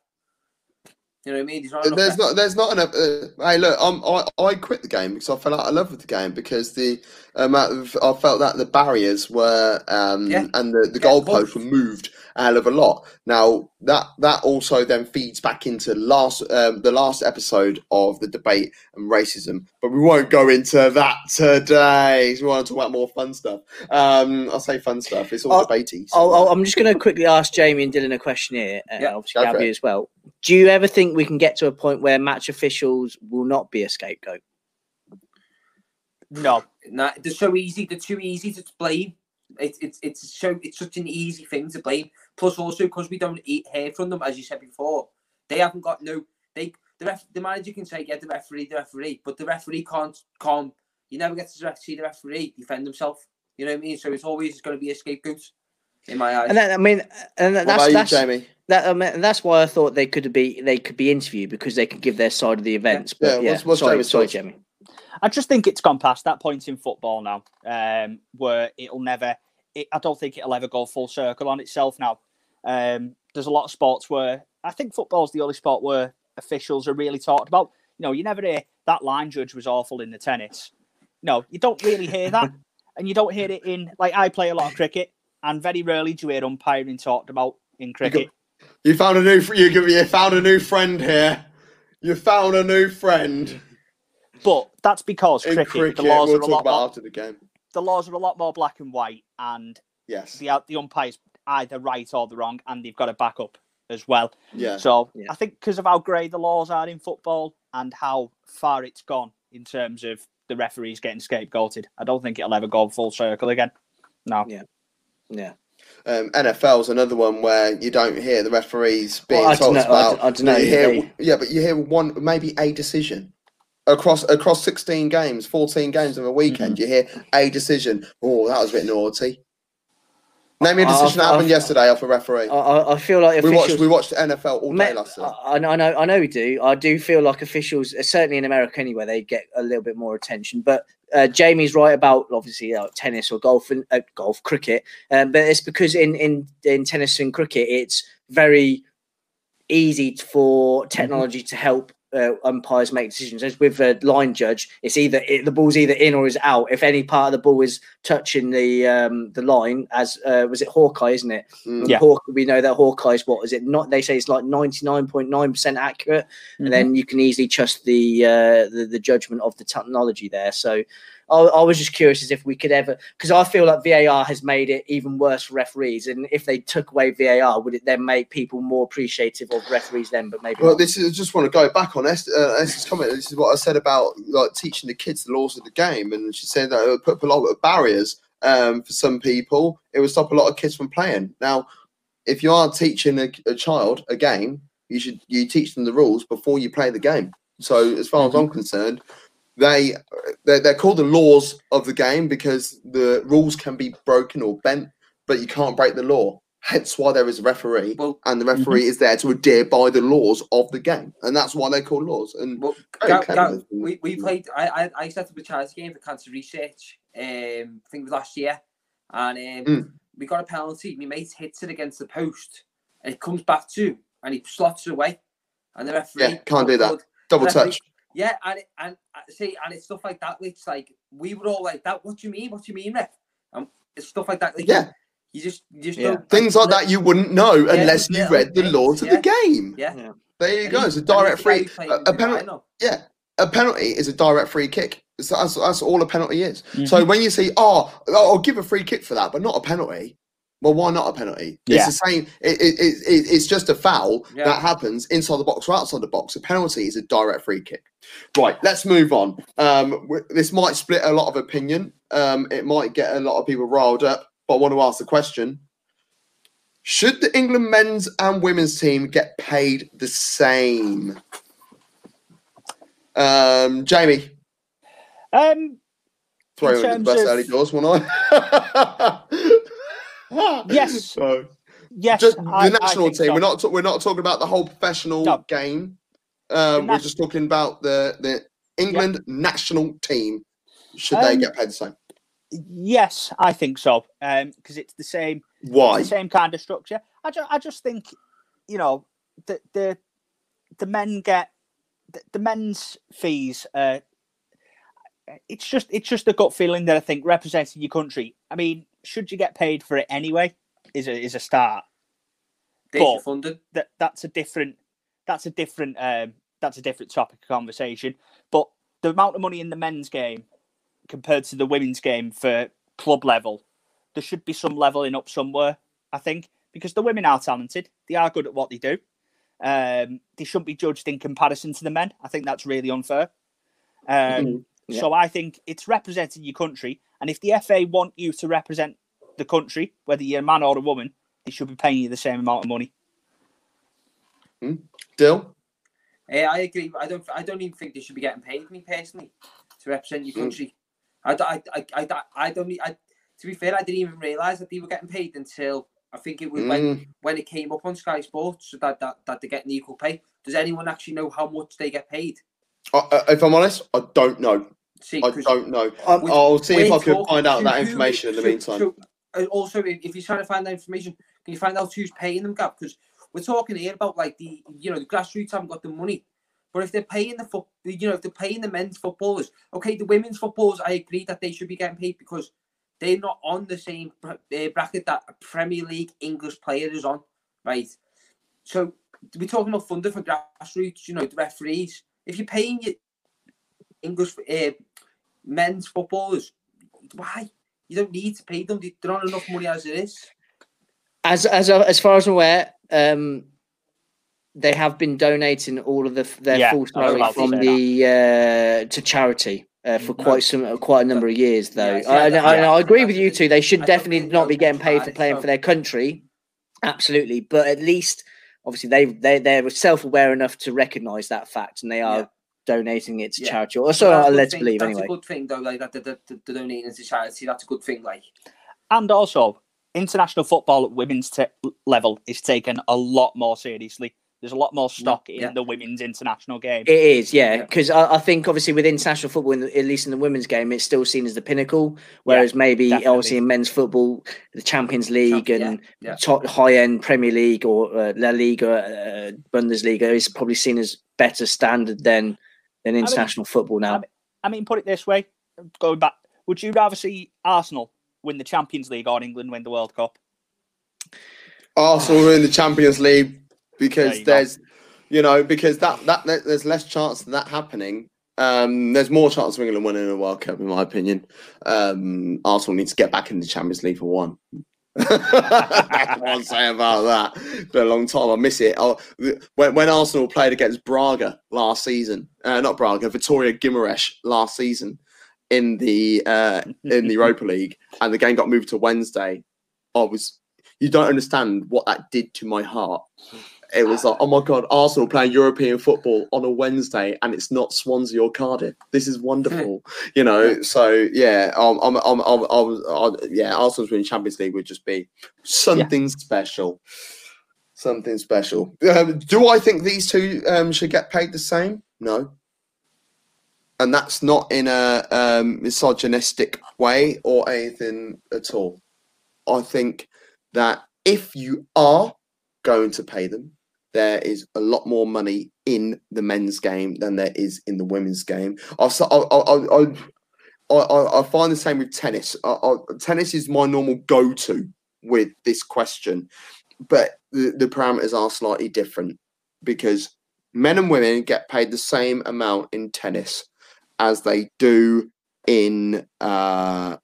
You know what I mean? There's not enough There's not there's not enough. Uh, hey, look, I'm, I I quit the game because I fell out of love with the game because the amount of I felt that the barriers were um Yeah. and the the Yeah, goalposts were moved a hell of a lot. Now that that also then feeds back into last um, the last episode of the debate and racism, but we won't go into that today. We want to talk about more fun stuff. Um, I'll say fun stuff. It's all debatey. I'll, I'll- I'm just going to quickly ask Jamie and Dylan a question here, and Yeah, obviously Gabby as well. Do you ever think we can get to a point where match officials will not be a scapegoat? No, Nah, they're so easy. They're too easy to blame. It's it's it's so it's such an easy thing to blame. Plus, also because we don't eat, hear from them, as you said before, they haven't got no. They the ref, the manager can say, "Yeah, the referee, the referee," but the referee can't can't. You never get to see the referee defend himself. You know what I mean? So it's always going to be a scapegoat in my eyes. And that, I mean, and that, what that's about that's you, Jamie? that, I mean, that's why I thought they could be they could be interviewed because they could give their side of the events. Yeah, But yeah, what's- what's sorry, Jamie's sorry, thoughts? Jamie. I just think it's gone past that point in football now, um, where it'll never. It, I don't think it'll ever go full circle on itself now. Um, there's a lot of sports where I think football's the only sport where officials are really talked about. You know, you never hear that line judge was awful in the tennis. No, you don't really hear that, (laughs) and you don't hear it in like I play a lot of cricket, and very rarely do you hear umpiring talked about in cricket. You found a new you you found a new friend here. You found a new friend But that's because in cricket, cricket. the laws we'll are a lot about more, after the game. the laws are a lot more black and white, and Yes. the the umpires either right or the wrong, and they've got a backup as well. Yeah. So Yeah. I think because of how grey the laws are in football and how far it's gone in terms of the referees getting scapegoated, I don't think it'll ever go full circle again. No. Yeah. Yeah. Um, NFL's another one where you don't hear the referees being Well, I talked I about. d- I dunno, You hear, they- yeah, but you hear one maybe a decision across across 16 games, 14 games of a weekend, Mm-hmm. you hear a decision. Oh, that was a bit naughty. Name me a I- decision that happened I've- yesterday off a referee. I, I, I feel like we officials. watched we watched NFL all day last night. I, I know, I know we do. I do feel like officials, certainly in America anyway, they get a little bit more attention. But uh, Jamie's right about obviously uh, tennis or golf and uh, golf, cricket. Um, but it's because in in in tennis and cricket, it's very easy for technology to help uh, umpires make decisions. As with a line judge, it's either it, the ball's either in or is out. If any part of the ball is touching the um, the line, as uh, was it Hawkeye, isn't it? Mm. Yeah. Hawk, we know that Hawkeye's what is it? Not they say it's like ninety nine point nine percent accurate, Mhm. and then you can easily trust the, uh, the the judgment of the technology there. So I, I was just curious as if we could ever because I feel like VAR has made it even worse for referees, and if they took away VAR, would it then make people more appreciative of referees then? But maybe Well, not. this is I just want to go back on uh, Esther's comment. This is what I said about like teaching the kids the laws of the game, and she said that it would put up a lot of barriers um, for some people. It would stop a lot of kids from playing. Now, if you are teaching a, a child a game, you should you teach them the rules before you play the game. So, as far as I'm concerned, they they're, they're called the laws of the game because the rules can be broken or bent, but you can't break the law. Hence, why there is a referee Well, and the referee is there to adhere by the laws of the game, and that's why they're called laws. And well, Gav- Gav, we, we played. I, I I set up a charity game for cancer research. Um, I think it was last year, and um, Mm. we got a penalty. My mate hits it against the post, and it comes back to, and he slots it away, and the referee Yeah, can't do that. double touch. Yeah, and and uh, see, and it's stuff like that. Which like we were all like that. What do you mean? What do you mean, ref? And it's stuff like that. Like, Yeah. you just you just Yeah. don't Things like that you wouldn't know Yeah, unless you yeah, read the yeah, laws of the game. Yeah. There you And go. It's a direct free. who A, a penalty. Yeah, a penalty is a direct free kick. So that's, that's all a penalty is. Mm-hmm. So when you see, "Oh, I'll give a free kick for that," but not a penalty. Well, why not a penalty? Yeah. It's the same. It, it, it, it- it's just a foul Yeah. that happens inside the box or outside the box. A penalty is a direct free kick. Right. Let's move on. Um, this might split a lot of opinion. Um, it might get a lot of people riled up. But I want to ask the question: Should the England men's and women's team get paid the same? Um, Jamie, Um, throw In the best of- early doors, won't I? (laughs) (laughs) Yes. So, yes, just the I- I national think team. so. We're not. we're not talking about the whole professional No. game. Um, we're just talking about the the England national team. Should they Um, get paid the same? Yes, I think so. Um, because it's the same, Why? the same kind of structure. I just, I just think, you know, the the the men get the, the men's fees. Uh, it's just, it's just a gut feeling that I think representing your country. I mean, should you get paid for it anyway? Is a is a start. But- funded. that that's a different that's a different um that's a different topic of conversation but the amount of money in the men's game compared to the women's game for club level there should be some leveling up somewhere i think because the women are talented they are good at what they do um they shouldn't be judged in comparison to the men i think that's really unfair um Mhm, yeah. so i think it's representing your country and if the fa want you to represent the country whether you're a man or a woman they should be paying you the same amount of money Dill? Yeah, I agree. I don't. I don't even think they should be getting paid. Me personally, to represent your Mm. country. I don't. e- I, to be fair, I didn't even realise that they were getting paid until I think it was when Mm, when it came up on Sky Sports that that, that they're getting equal pay. Does anyone actually know how much they get paid? I- I- if I'm honest, I don't know. See, I 'cause don't know. Um, we- I'll see if I can find out to that who- information in the meantime. so, uh, also, if if you're trying to find that information, can you find out who's paying them, Gav? Because we're talking here about like the you know the grassroots haven't got the money, but if they're paying the foot, you know, if they're paying the men's footballers, okay, the women's footballers, I agree that they should be getting paid because they're not on the same uh, bracket that a Premier League English player is on, right? So we're talking about funding for grassroots, you know, the referees. If you're paying your English uh, men's footballers, why? You don't need to pay them. They're on enough money as it is. as as as far as I'm aware, um, they have been donating all of the their Yeah, full salary to from the uh, to charity. Uh, for No. quite some quite a number of years, though. Yeah, see, I, I- I, yeah, I agree with you the- two. They should definitely not be getting paid for playing for their country. Absolutely, but at least obviously they they they're self aware enough to recognise that fact, and they are Yeah. Donating it to Yeah. charity, or so That's a I'm good led to thing. believe That's anyway. a good thing though, like that. The, the, the, the donating to charity. That's a good thing. Like And also, international football at women's te- level is taken a lot more seriously. There's a lot more stock in yeah. the women's international game. It is, yeah, Yeah. because I, I think obviously with international football, in the, at least in the women's game, it's still seen as the pinnacle. Whereas maybe definitely. obviously in men's football, the Champions League Champ- and yeah, yeah. top high end Premier League or uh, La Liga, uh, Bundesliga is probably seen as better standard than than international football now. I mean- I mean, put it this way: going back, would you rather see Arsenal win the Champions League or England win the World Cup? Arsenal are in the Champions League There because you go. there's, you know, because that, that that there's less chance of that happening. Um, there's more chance of England winning a World Cup, in my opinion. Um, Arsenal needs to get back in the Champions League for one. That's what I'm about that. It's been a long time. I miss it. Oh, when, when Arsenal played against Braga last season, uh, not Braga, Victoria Guimaraes last season in the uh, in the (laughs) Europa League, and the game got moved to Wednesday. I was you don't understand what that did to my heart. It was like, oh my god, Arsenal playing European football on a Wednesday, and it's not Swansea or Cardiff. This is wonderful, you know. So yeah, um, I'm, I'm, I'm, I'm, I'm, yeah, Arsenal's winning Champions League would just be something special, something special. Um, do I think these two um, should get paid the same? No, and that's not in a um, misogynistic way or anything at all. I think that if you are going to pay them, there is a lot more money in the men's game than there is in the women's game. I, I, I, I, I, find the same with tennis. Tennis is my normal go-to with this question, but the, the parameters are slightly different because men and women get paid the same amount in tennis as they do in uh,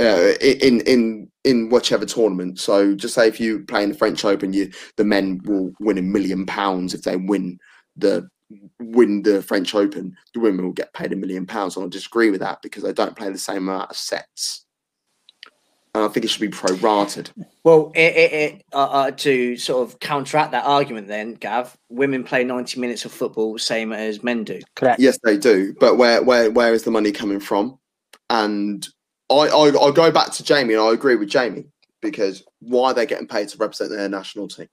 uh, in in in whichever tournament. So just say if you play in the French Open, you the men will win a million pounds if they win the win the French Open. The women will get paid a million pounds. And I disagree with that because they don't play the same amount of sets. And I think it should be prorated. Well, it, it, it, uh, uh, to sort of counteract that argument, then Gav, women play ninety minutes of football same as men do. Correct. Yes, they do. But where where where is the money coming from? And I I I go back to Jamie, and I agree with Jamie because why are they getting paid to represent their national team?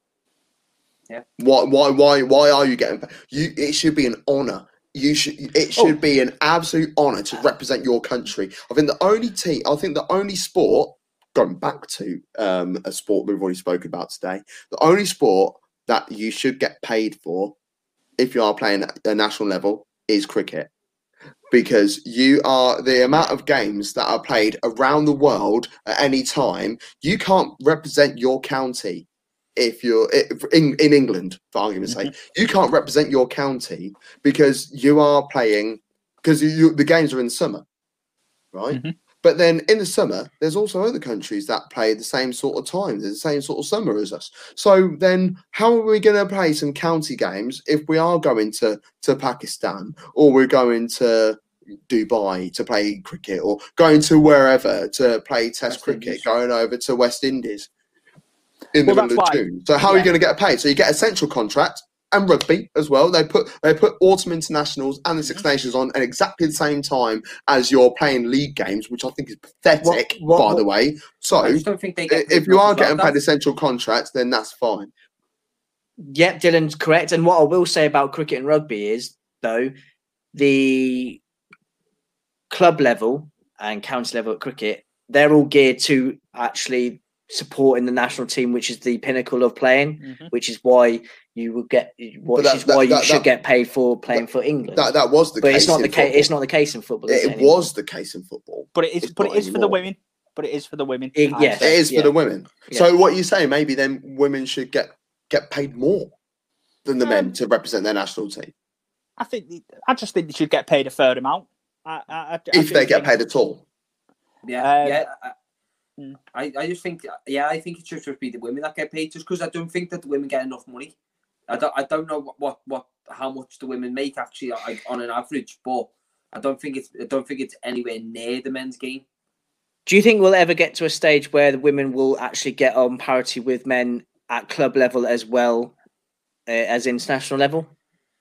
Yeah. Why why why why are you getting paid? You it should be an honor. You should it should Oh. be an absolute honor to represent your country. I think the only team I think the only sport going back to um, a sport we've already spoken about today, the only sport that you should get paid for if you are playing at a national level is cricket because you are the amount of games that are played around the world at any time you can't represent your county if you're if, in, in england for argument's sake. You can't represent your county because you are playing because you, the games are in summer right? Mhm. But then in the summer there's also other countries that play the same sort of time the same sort of summer as us. So then how are we going to play some county games if we are going to to pakistan or we're going to dubai to play cricket or going to wherever to play test West cricket Indies. going over to west indies? In the middle of why- june. So how are you going to get paid so you get a central contract and rugby as well. They put they put autumn internationals and the Six Mm-hmm. Nations on at exactly the same time as you're playing league games, which I think is pathetic, what- by the way. So I just don't think they get. if you are getting paid essential contracts, then that's fine. Yep, Dylan's correct. And what I will say about cricket and rugby is, though, the club level and county level at cricket, they're all geared to actually supporting the national team, which is the pinnacle of playing, Mhm. which is why you would get, which that- is why that- you that- should that- get paid for playing for England. That that was the but case. it's not the case. It's not the case in football. is It, was the case in football. But it is. It's But not it is for the women. But it is for the women. It- yes. It is for the women. Yeah. So what you say? Maybe then women should get get paid more than the men Um, to represent their national team I think. I just think they should get paid a fair amount. I, I, I, I if do they get think- paid at all. Yeah, Um, yeah. I- mm. I, I just think, yeah, I think it should just be the women that get paid, just because I don't think that the women get enough money. I don't, I don't know what, what, what, how much the women make actually, like on an average, but I don't think it's, I don't think it's anywhere near the men's game. Do you think we'll ever get to a stage where the women will actually get on parity with men at club level as well uh, as international level?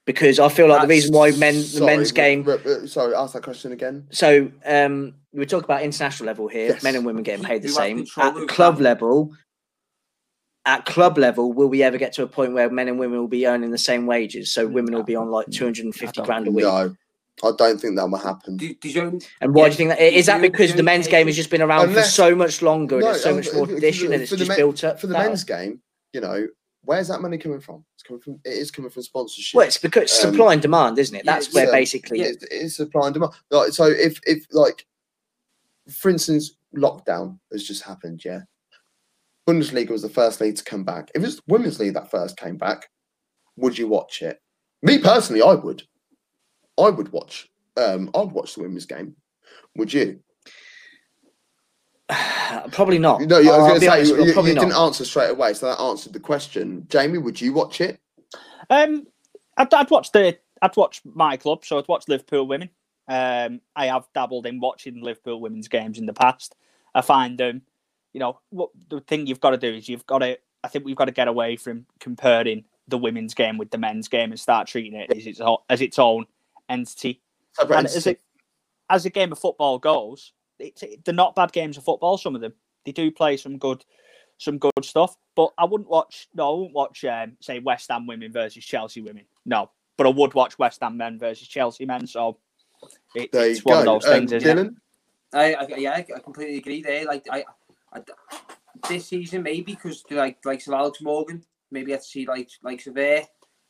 Because I feel like the reason why men the Sorry, men's game. re- re- sorry, ask that question again. So um, we talk about international level here, Yes. men and women getting paid the Who have same. At over club that. level, at club level, will we ever get to a point where men and women will be earning the same wages? So women will be on like two hundred and fifty grand a week. No, I don't think that will happen. Do, do you, And why Yeah, do you think that? Is that because the men's game has just been around Unless- for so much longer and No, it's so um, much more for the- tradition and it's for the just men- built up for the that men's game. You know, where's that money coming from? It's coming from. It is coming from sponsorship. Well, it's because Um, supply and demand, isn't it? yeah, That's where yeah, basically. It's, it's supply and demand. Like, so if if like, for instance, lockdown has just happened. Yeah, Bundesliga was the first league to come back. If it's women's league that first came back, would you watch it? Me personally, I would. I would watch. Um, I'd watch the women's game. Would you? (sighs) Probably not. No, yeah, I was going to honest, say you, you probably didn't answer straight away, so that answered the question. Jamie, would you watch it? Um, I'd, I'd watch the I'd watch my club, so I'd watch Liverpool women. Um, I have dabbled in watching Liverpool women's games in the past. I find them, you know, what the thing you've got to do is you've got to. I think we've got to get away from comparing the women's game with the men's game and start treating it as its as its own entity. And as entity. a as a game of football goes, it's, they're not bad games of football. Some of them they do play some good some good stuff. But I wouldn't watch. No, I wouldn't watch. Um, say West Ham women versus Chelsea women. No, but I would watch West Ham men versus Chelsea men. So it, it's one go. of those Um, things, isn't it? Dylan? I, I yeah, I completely agree there. Like I, I this season maybe because like like of Alex Morgan, maybe I'd see like like Severe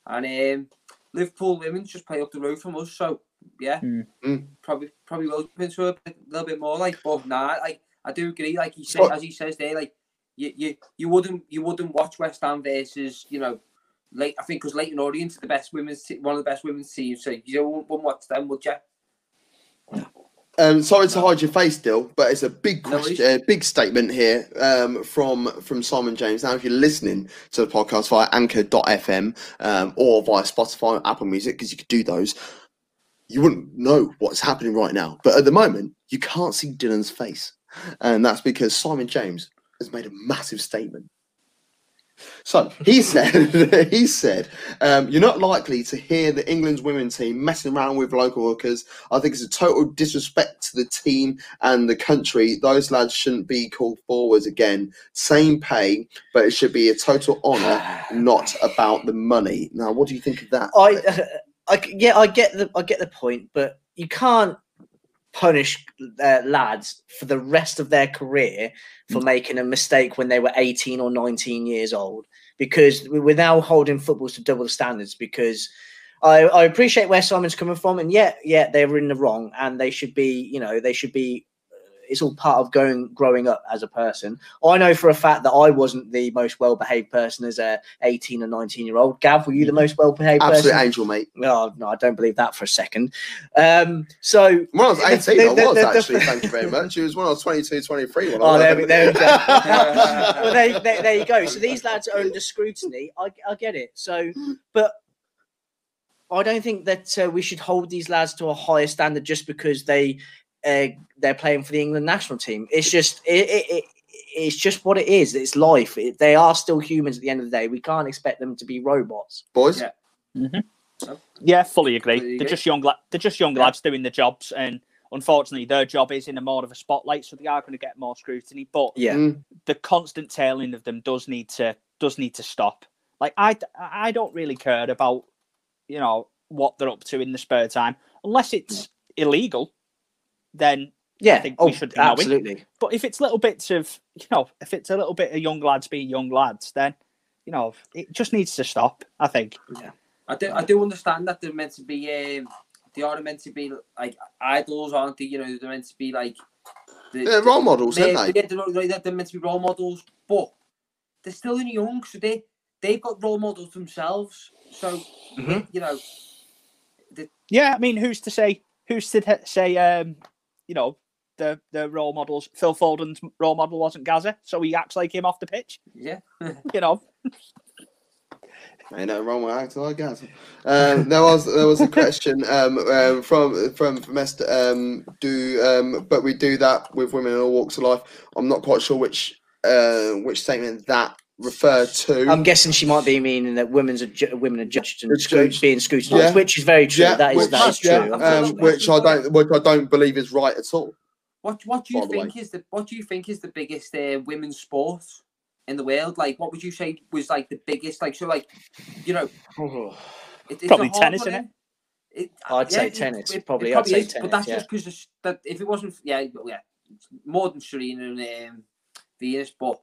and um, Liverpool women just play up the road from us. So yeah, Mm. Probably probably will look into it a bit- little bit more. Like, but nah, like I do agree. Like he said, So- as he says there, like you you you wouldn't you wouldn't watch West Ham versus you know. Late, I think because Leyton Orient is the best women's te- one of the best women's teams, so you wouldn't, wouldn't watch them, would you? Um, sorry to hide your face, Dill, but it's a big No worries. question, big statement here um, from from Simon James. Now, if you're listening to the podcast via Anchor.fm um, or via Spotify, or Apple Music, because you could do those, you wouldn't know what's happening right now. But at the moment, you can't see Dylan's face, and that's because Simon James has made a massive statement. So he (laughs) said, (laughs) he said, um, you're not likely to hear the England's women's team messing around with local workers. I think it's a total disrespect to the team and the country. Those lads shouldn't be called forwards again. Same pay, but it should be a total honour, (sighs) not about the money. Now, what do you think of that? I, I, yeah, I get the, I get the point, but you can't punish uh, lads for the rest of their career for making a mistake when they were 18 or 19 years old because we- we're now holding footballs to double the standards because I, I appreciate where Simon's coming from and yeah yeah they were in the wrong and they should be you know they should be it's all part of going growing up as a person I know for a fact that I wasn't the most well behaved person as a 18 or 19 year old Gav were you the most well behaved Absolute person angel, mate. no, no, I don't believe that for a second. Um, so When I was The- 18, the- I was the- actually. the- Thank you very much. It was when I was 22, 23. When I Oh, was there we- there we go. (laughs) well, there, there, there you go. So these lads are under scrutiny. I, I get it. So, but I don't think that uh, we should hold these lads to a higher standard just because they uh, they're playing for the England national team. It's just it, it, it it's just what it is. It's life. It, they are still humans at the end of the day. We can't expect them to be robots. Boys, Yeah. Yeah, fully agree. Fully They're agree. just young. La- they're just young Yeah. lads doing the jobs, and unfortunately, their job is in a more of a spotlight, so they are going to get more scrutiny. But Yeah. Mm. the constant tailing of them does need to does need to stop. Like I I don't really care about you know what they're up to in the spare time unless it's illegal. Then, Yeah. I think oh, we should be knowing. absolutely. but if it's little bits of you know if it's a little bit of young lads being young lads, then you know it just needs to stop. I think. Yeah, I do, I do understand that they're meant to be, um, they are meant to be like idols, aren't they? You know, they're meant to be like, the, they're role models, they, aren't they? yeah, they're, they're, they're meant to be role models, but they're still only young, so they they've got role models themselves. So Mhm. you know, Yeah, I mean, who's to say? Who's to t- say? Um, you know, the the role models. Phil Foden's role model wasn't Gazza, so he acts like him off the pitch. yeah, (laughs) You know, Ain't nothing wrong with acting like gas. Um, there was there was a question um, um, from from from Esther. Um, do um, but we do that with women in all walks of life. I'm not quite sure which uh, which statement that refer to. I'm guessing she might be meaning that women's are ju- women are judged and It's being scrutinised, Yeah. which is very true. that is which, that is true. yeah, unfortunately. um, which I don't, which I don't believe is right at all. What what do you by the think is the what do you think is the biggest uh, women's sport in the world? Like, what would you say was like the biggest? Like, so like, you know, (sighs) it, it's Probably tennis, one, innit? eh? It, I'd say it- tennis, It, probably, It I'd say is, tennis, but that's yeah. just because that if it wasn't, yeah, yeah, more than Serena and um, Venus, but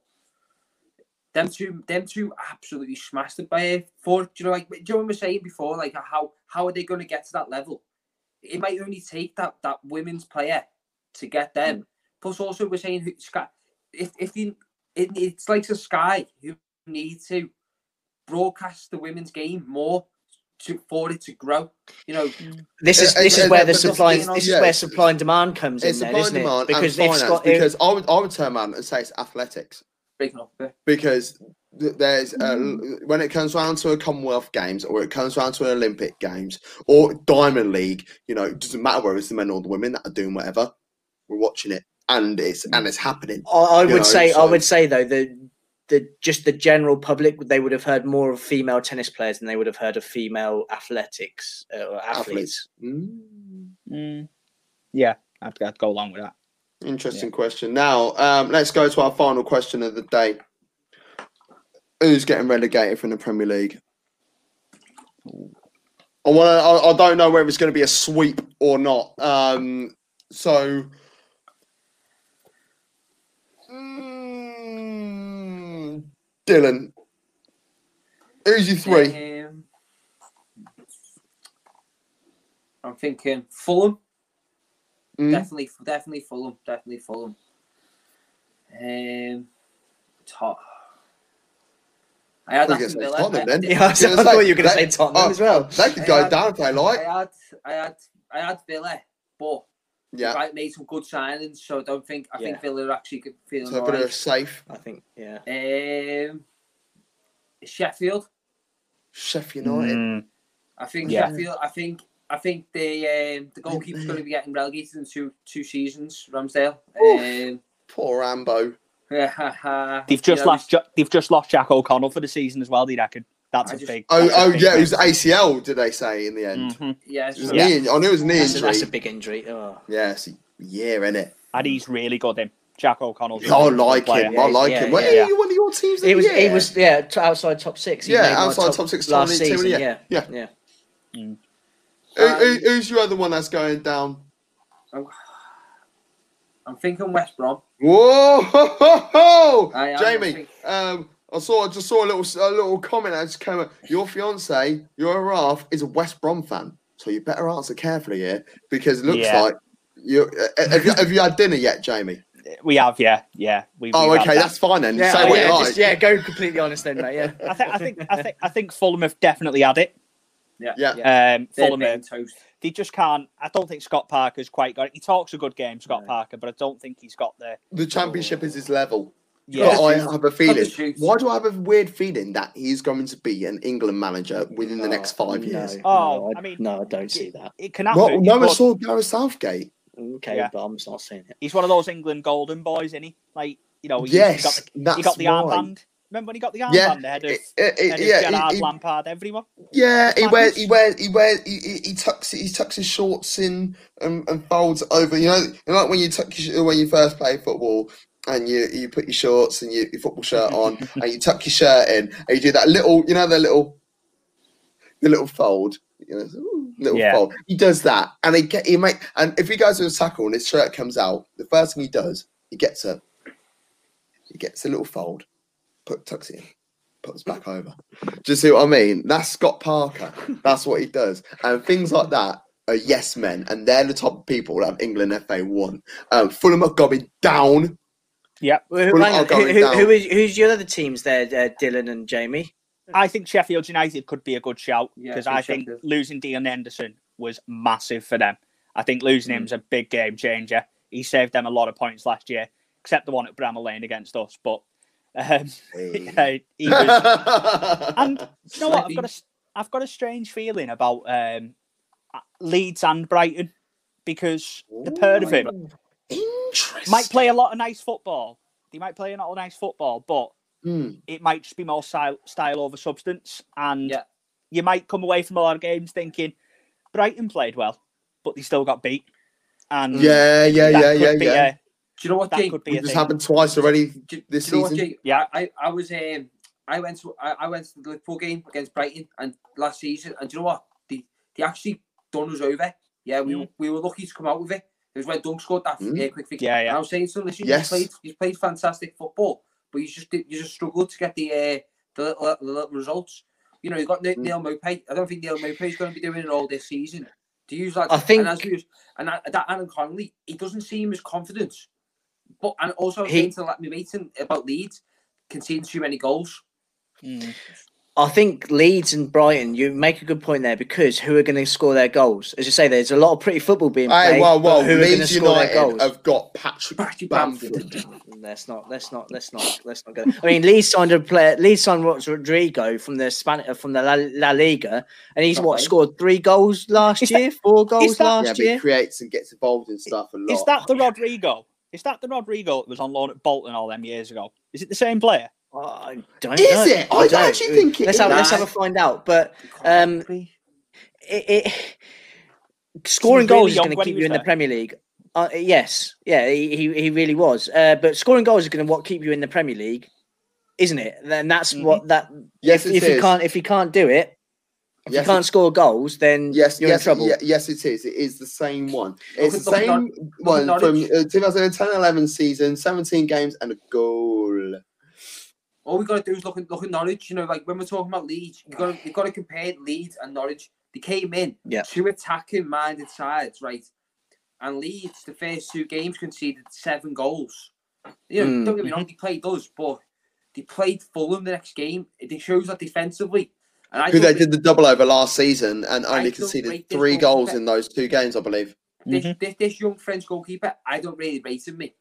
them two, them two absolutely smashed it by it. For do you know, like, do you know what we were saying before? Like, how how are they going to get to that level? It might only take that that women's player to get them. Mm. Plus, also we're saying who- Sky, if if you, it, it's like the Sky who need to broadcast the women's game more to for it to grow. You know, This is Uh, this uh, is uh, where the supply this is yeah, where supply and demand comes in It's then, supply isn't and it? demand Because and finance. Scott, because I would I would turn around and say it's athletics breaking up. a because there's uh, Mm. when it comes around to a Commonwealth Games or it comes around to an Olympic Games or Diamond League, you know, it doesn't matter whether it's the men or the women that are doing whatever. We're watching it and it's and it's happening. I, I would know, say I would say though the the just the general public they would have heard more of female tennis players than they would have heard of female athletics uh, or athletes. Mm. Mm, yeah, I'd, I'd go along with that. Interesting question. Now, um, let's go to our final question of the day. Who's getting relegated from the Premier League? I want I, I don't know whether it's going to be a sweep or not. Um, so, mm, Dylan, who's your three? Um, I'm thinking Fulham. Mm, Definitely, definitely Fulham. Definitely Fulham. Um, top. I had I think Aston Villa. Tottenham then. (laughs) Yeah, I, I was gonna thought say, you were going to say they- Tottenham oh, as well. They could go had- down if they like. I had, I had, I had Villa, but Yeah. right, made some good signings. So I don't think I Yeah. think Villa are actually good- feeling So a bit of safe. I think yeah. Um, Sheffield. Sheffield United. Mm, I think Yeah. Sheffield. I think I think the um, the goalkeeper's going to be getting relegated in two two seasons. Ramsdale. Um, Poor Rambo. (laughs) they've just lost. They've just lost Jack O'Connell for the season as well. Do you reckon? That's I a just- big. Oh, that's a oh big yeah, it was ACL. Did they say in the end? Mhm. Yeah, It was so- a Yeah. knee. I knew it was a knee That's a, that's a big injury. Oh. Yeah, it's a year, innit? and he's really good. Him, Jack O'Connell. a I really good like player. him. Yeah, I like yeah, him. Well, yeah. yeah, you one of your teams. of He the was he was yeah outside top six. He Yeah, outside top six last season. yeah. Yeah, Yeah. yeah. Who, who, who's your other one that's going down? I'm thinking West Brom. Whoa, ho, ho, ho! I Jamie. think- Um, I saw. I just saw a little a little comment that just came. up. Your fiance, your Ralph, is a West Brom fan, so you better answer carefully here because it looks Yeah. like you. Uh, have, you have you had dinner yet, Jamie? We have, yeah, yeah. We, Oh, we've had okay, that's fine then. Yeah, Say oh, what yeah, you like. just, yeah, go completely honest then, mate. Yeah. I think, I think, I think, I think Fulham have definitely had it. Yeah. Um, They're Fulham, being toast. they just can't. I don't think Scott Parker's quite got it. He talks a good game, Scott No. Parker, but I don't think he's got the. The championship is his level. Yeah, But I have a feeling. Why do I have a weird feeling that he's going to be an England manager within the next five no, years? Oh, no, I mean- no, I don't see that. it can happen. Well, no one but saw Gareth Southgate. Okay, Yeah. but I'm not saying it. he's one of those England golden boys, isn't he? Like you know, he, Yes, he got the, that's he got the why. armband. Remember when he got the armband Yeah, ahead of, It- it- it- yeah, Gerrard, he- he- Lampard, everyone? yeah. He wears, he wears, he wears, he, he, he tucks, he tucks his shorts in and, and folds over. You know, you know, like when you tuck your, when you first play football and you you put your shorts and your, your football shirt on (laughs) and you tuck your shirt in and you do that little, you know, the little, the little fold. You know, little Yeah. fold. He does that, and he get he make and if he goes to a tackle and his shirt comes out, the first thing he does, he gets a he gets a little fold, put tucks it in, puts back over. Do you see what I mean? That's Scott Parker. That's what he does, and things like that are yes men, and they're the top people that England FA one. Um, Fulham are going down. Yep. Well, Well, hang I'll on, who, who, down. who is, who's your other teams there, uh, Dylan and Jamie? I think Sheffield United could be a good shout Yeah, I because think I think losing Dean Henderson was massive for them. I think losing Mm. him's a big game changer. He saved them a lot of points last year, except the one at Bramall Lane against us. But um, (laughs) he was. (laughs) And you know what? I've got a, I've got a strange feeling about um, Leeds and Brighton because the pair of them might play a lot of nice football. They might play a lot of nice football, but Mm. it might just be more style, style over substance, and Yeah. you might come away from a lot of games thinking Brighton played well, but they still got beat. And Yeah, yeah, yeah, yeah, be yeah. A- Do you know what, that Jay? could be a It's thing. happened twice already this do you know what, season. Jay? Yeah. I, I was um I went to I, I went to the Liverpool game against Brighton and last season and do you know what? They they actually done us over. Yeah, we Mm. we were lucky to come out with it. It was when Dunk scored that Mm. uh, quick fix. Yeah, yeah. And I was saying to him, listen, Yes. he's played he's played fantastic football, but he's just you just struggled to get the uh, the, little, the little results. You know, you got Neil Mm. Neal Maupay. I don't think Neal Maupay is going to be doing it all this season. To use that, I think- and, as we was, and that, that Aaron Connolly, he doesn't seem as confident. But and also I was He- saying to let me meeting about Leeds conceding too many goals. Mm. I think Leeds and Brighton, you make a good point there because who are going to score their goals? As you say, there's a lot of pretty football being played. Hey, well, well, who are going to Leeds score their United goals? have got Patrick Patrick Bamford. Bamford. Let's not, let's not, let's not, let's not go. I mean, Leeds signed a player. Leeds signed Rodrigo from the Spanish from the La, La Liga, and he's what scored three goals last Is that- year, four goals that- Yeah, last but he year. creates and gets involved in stuff a lot. Is that the Rodrigo? Is that the Rodrigo that was on loan at Bolton all them years ago? Is it the same player? I don't Is know. it? I don't. actually think it let's have, let's have a find out. But Um, it, it scoring really goals is going to keep you in the. Premier League. Uh, yes, yeah, he, he, he really was. Uh, but scoring goals is going to what keep you in the Premier League, isn't it? Then that's Mhm. what that. Yes, if, it if you can't if you can't do it, if Yes, you can't score goals, then Yes, you're yes, in trouble. ye- yes, it is. It is the same one. It's the same Nor- one from Norwich. uh, 2010-11 season, 17 games and a goal. All we got to do is look at look at Norwich. You know, like when we're talking about Leeds, you got to you got to compare Leeds and Norwich. They came in Yeah. two attacking minded sides, right? And Leeds, the first two games, conceded seven goals. You know, Mm, don't get me wrong, they played those, but they played Fulham the next game. It shows that defensively. And I Who they did the double over last season and only conceded rate three goals in those two games, I believe. this, Mhm. this this young French goalkeeper, I don't really rate him. Me,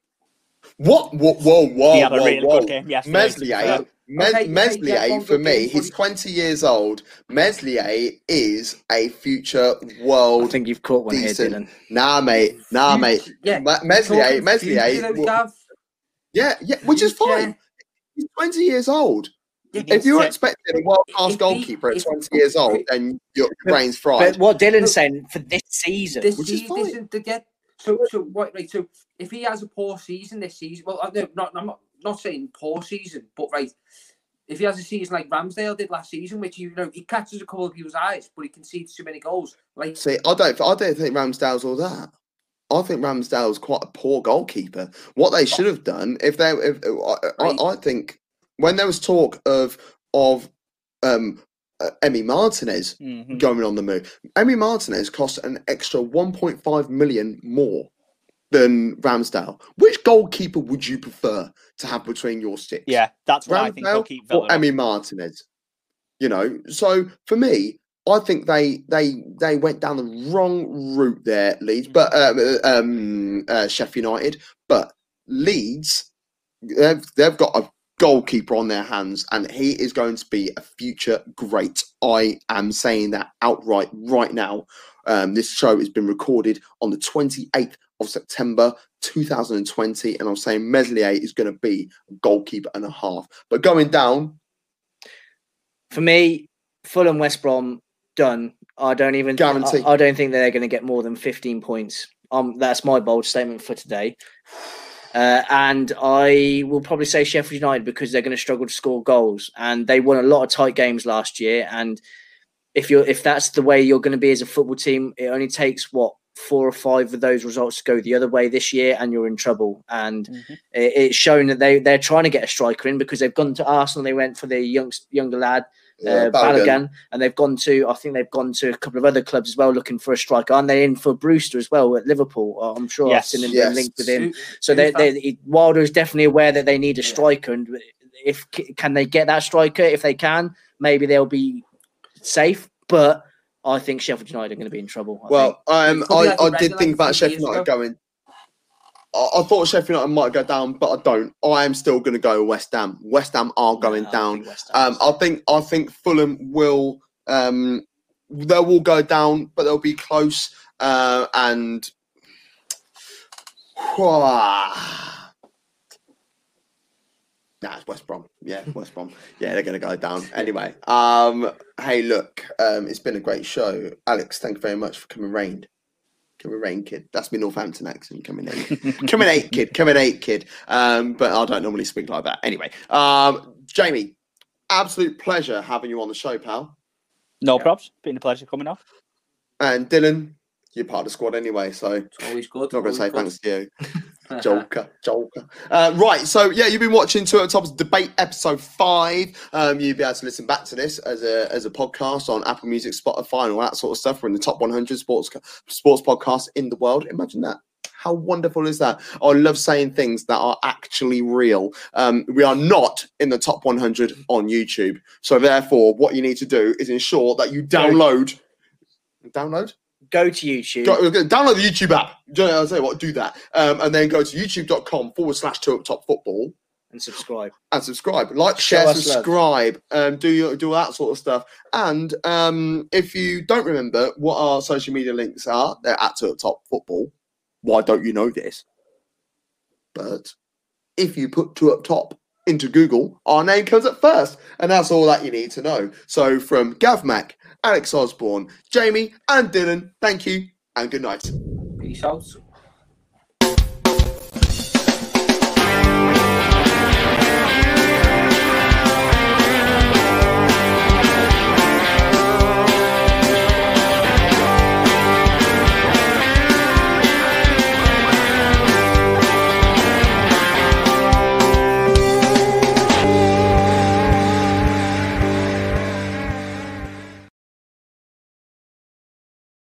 What? Whoa, whoa, whoa, he had a whoa, really whoa. good game yesterday. to. Meslier, Mes- Okay, okay, Meslier yeah, for me, he's 20 years old. Meslier is a future world. I think you've caught one decent. here, Dylan. Nah, mate. Nah, mate. Yeah, Ma- Meslier, Meslier. w- Yeah, yeah, which is Future. fine. He's 20 years old. Yeah, If you were Yeah. expecting a world class If he- goalkeeper at if- 20 years old, then your But- brain's fried. But what Dylan's Look, saying for this season, this Which is fine. this is to get so so what right so if he has a poor season this season well I- no not I'm not, not saying poor season but right if he has a season like Ramsdale did last season which you know he catches a couple of people's eyes but he concedes too many goals like See, I don't, I don't think Ramsdale's all that. I think Ramsdale's quite a poor goalkeeper. What they should have done, if they, if uh, I, Right. I, I think when there was talk of of um, uh, Emi Martinez Mhm. going on the move, Emi Martinez cost an extra 1.5 million more than Ramsdale. Which goalkeeper would you prefer to have between your sticks? Yeah, that's what I think they'll keep Villa. or Emmy Martinez. You know, so for me, I think they they they went down the wrong route there, Leeds, but um, uh, um, uh, Sheffield United. But Leeds, they've they've got a goalkeeper on their hands, and he is going to be a future great. I am saying that outright right now. Um, this show has been recorded on the 28th of September 2020, and I'm saying Meslier is going to be a goalkeeper and a half. But going down, for me, Fulham, West Brom, done. I don't even Guarantee. I, I don't think they're going to get more than 15 points. Um, that's my bold statement for today. Uh, and I will probably say Sheffield United because they're going to struggle to score goals, and they won a lot of tight games last year. And if you're if that's the way you're going to be as a football team, it only takes what four or five of those results to go the other way this year, and you're in trouble. And Mhm. it, it's shown that they they're trying to get a striker in because they've gone to Arsenal. They went for the young, younger lad uh, Balogun, and they've gone to I think they've gone to a couple of other clubs as well looking for a striker. Aren't they in for Brewster as well at Liverpool? Uh, I'm sure Yes. I've seen him Yes. linked with him. So they, they, Wilder is definitely aware that they need a Yeah. striker, and if can they get that striker? If they can, maybe they'll be safe. But I think Sheffield United are going to be in trouble. I. Well, um, Probably I, like a I Reading did think a about Sheffield United ago. going. I, I thought Sheffield United might go down, but I don't. I am still going to go West Ham. West Ham are going I down. think West Um, I think I think Fulham will um, they will go down, but they'll be close. Uh, and (sighs) Nah, it's West Brom. Yeah, West Brom. Yeah, they're going to go down. Anyway, um, hey, look, um, it's been a great show. Alex, thank you very much for coming rain. Coming rain, kid. That's my Northampton accent. Coming in. coming eight, kid. Coming eight, kid. Um, but I don't normally speak like that. Anyway, um, Jamie, absolute pleasure having you on the show, pal. No Yeah. props. Been a pleasure coming off. And Dylan, you're part of the squad anyway, so It's always good. not going to say always thanks to you. (laughs) (laughs) Joker, Joker. Uh, right, so yeah, you've been watching Two Up Top's debate episode five. Um, you'll be able to listen back to this as a as a podcast on Apple Music, Spotify, and all that sort of stuff. We're in the top 100 sports sports podcasts in the world. Imagine that. How wonderful is that? I love saying things that are actually real. Um, we are not in the top 100 on YouTube, so therefore, what you need to do is ensure that you download. Download? Go to YouTube. Go, download the YouTube app. Do you know, I'll tell you what, do that. Um, and then go to youtube.com forward slash two up top football and subscribe. and subscribe. Like, share, subscribe, um, do your, do all that sort of stuff. And um, if you don't remember what our social media links are, they're at two up top football. Why don't you know this? But if you put two up top into Google, our name comes up first. And that's all that you need to know. So from Gav Mac, Alex Osborne, Jamie, and Dylan, thank you and good night. Peace out.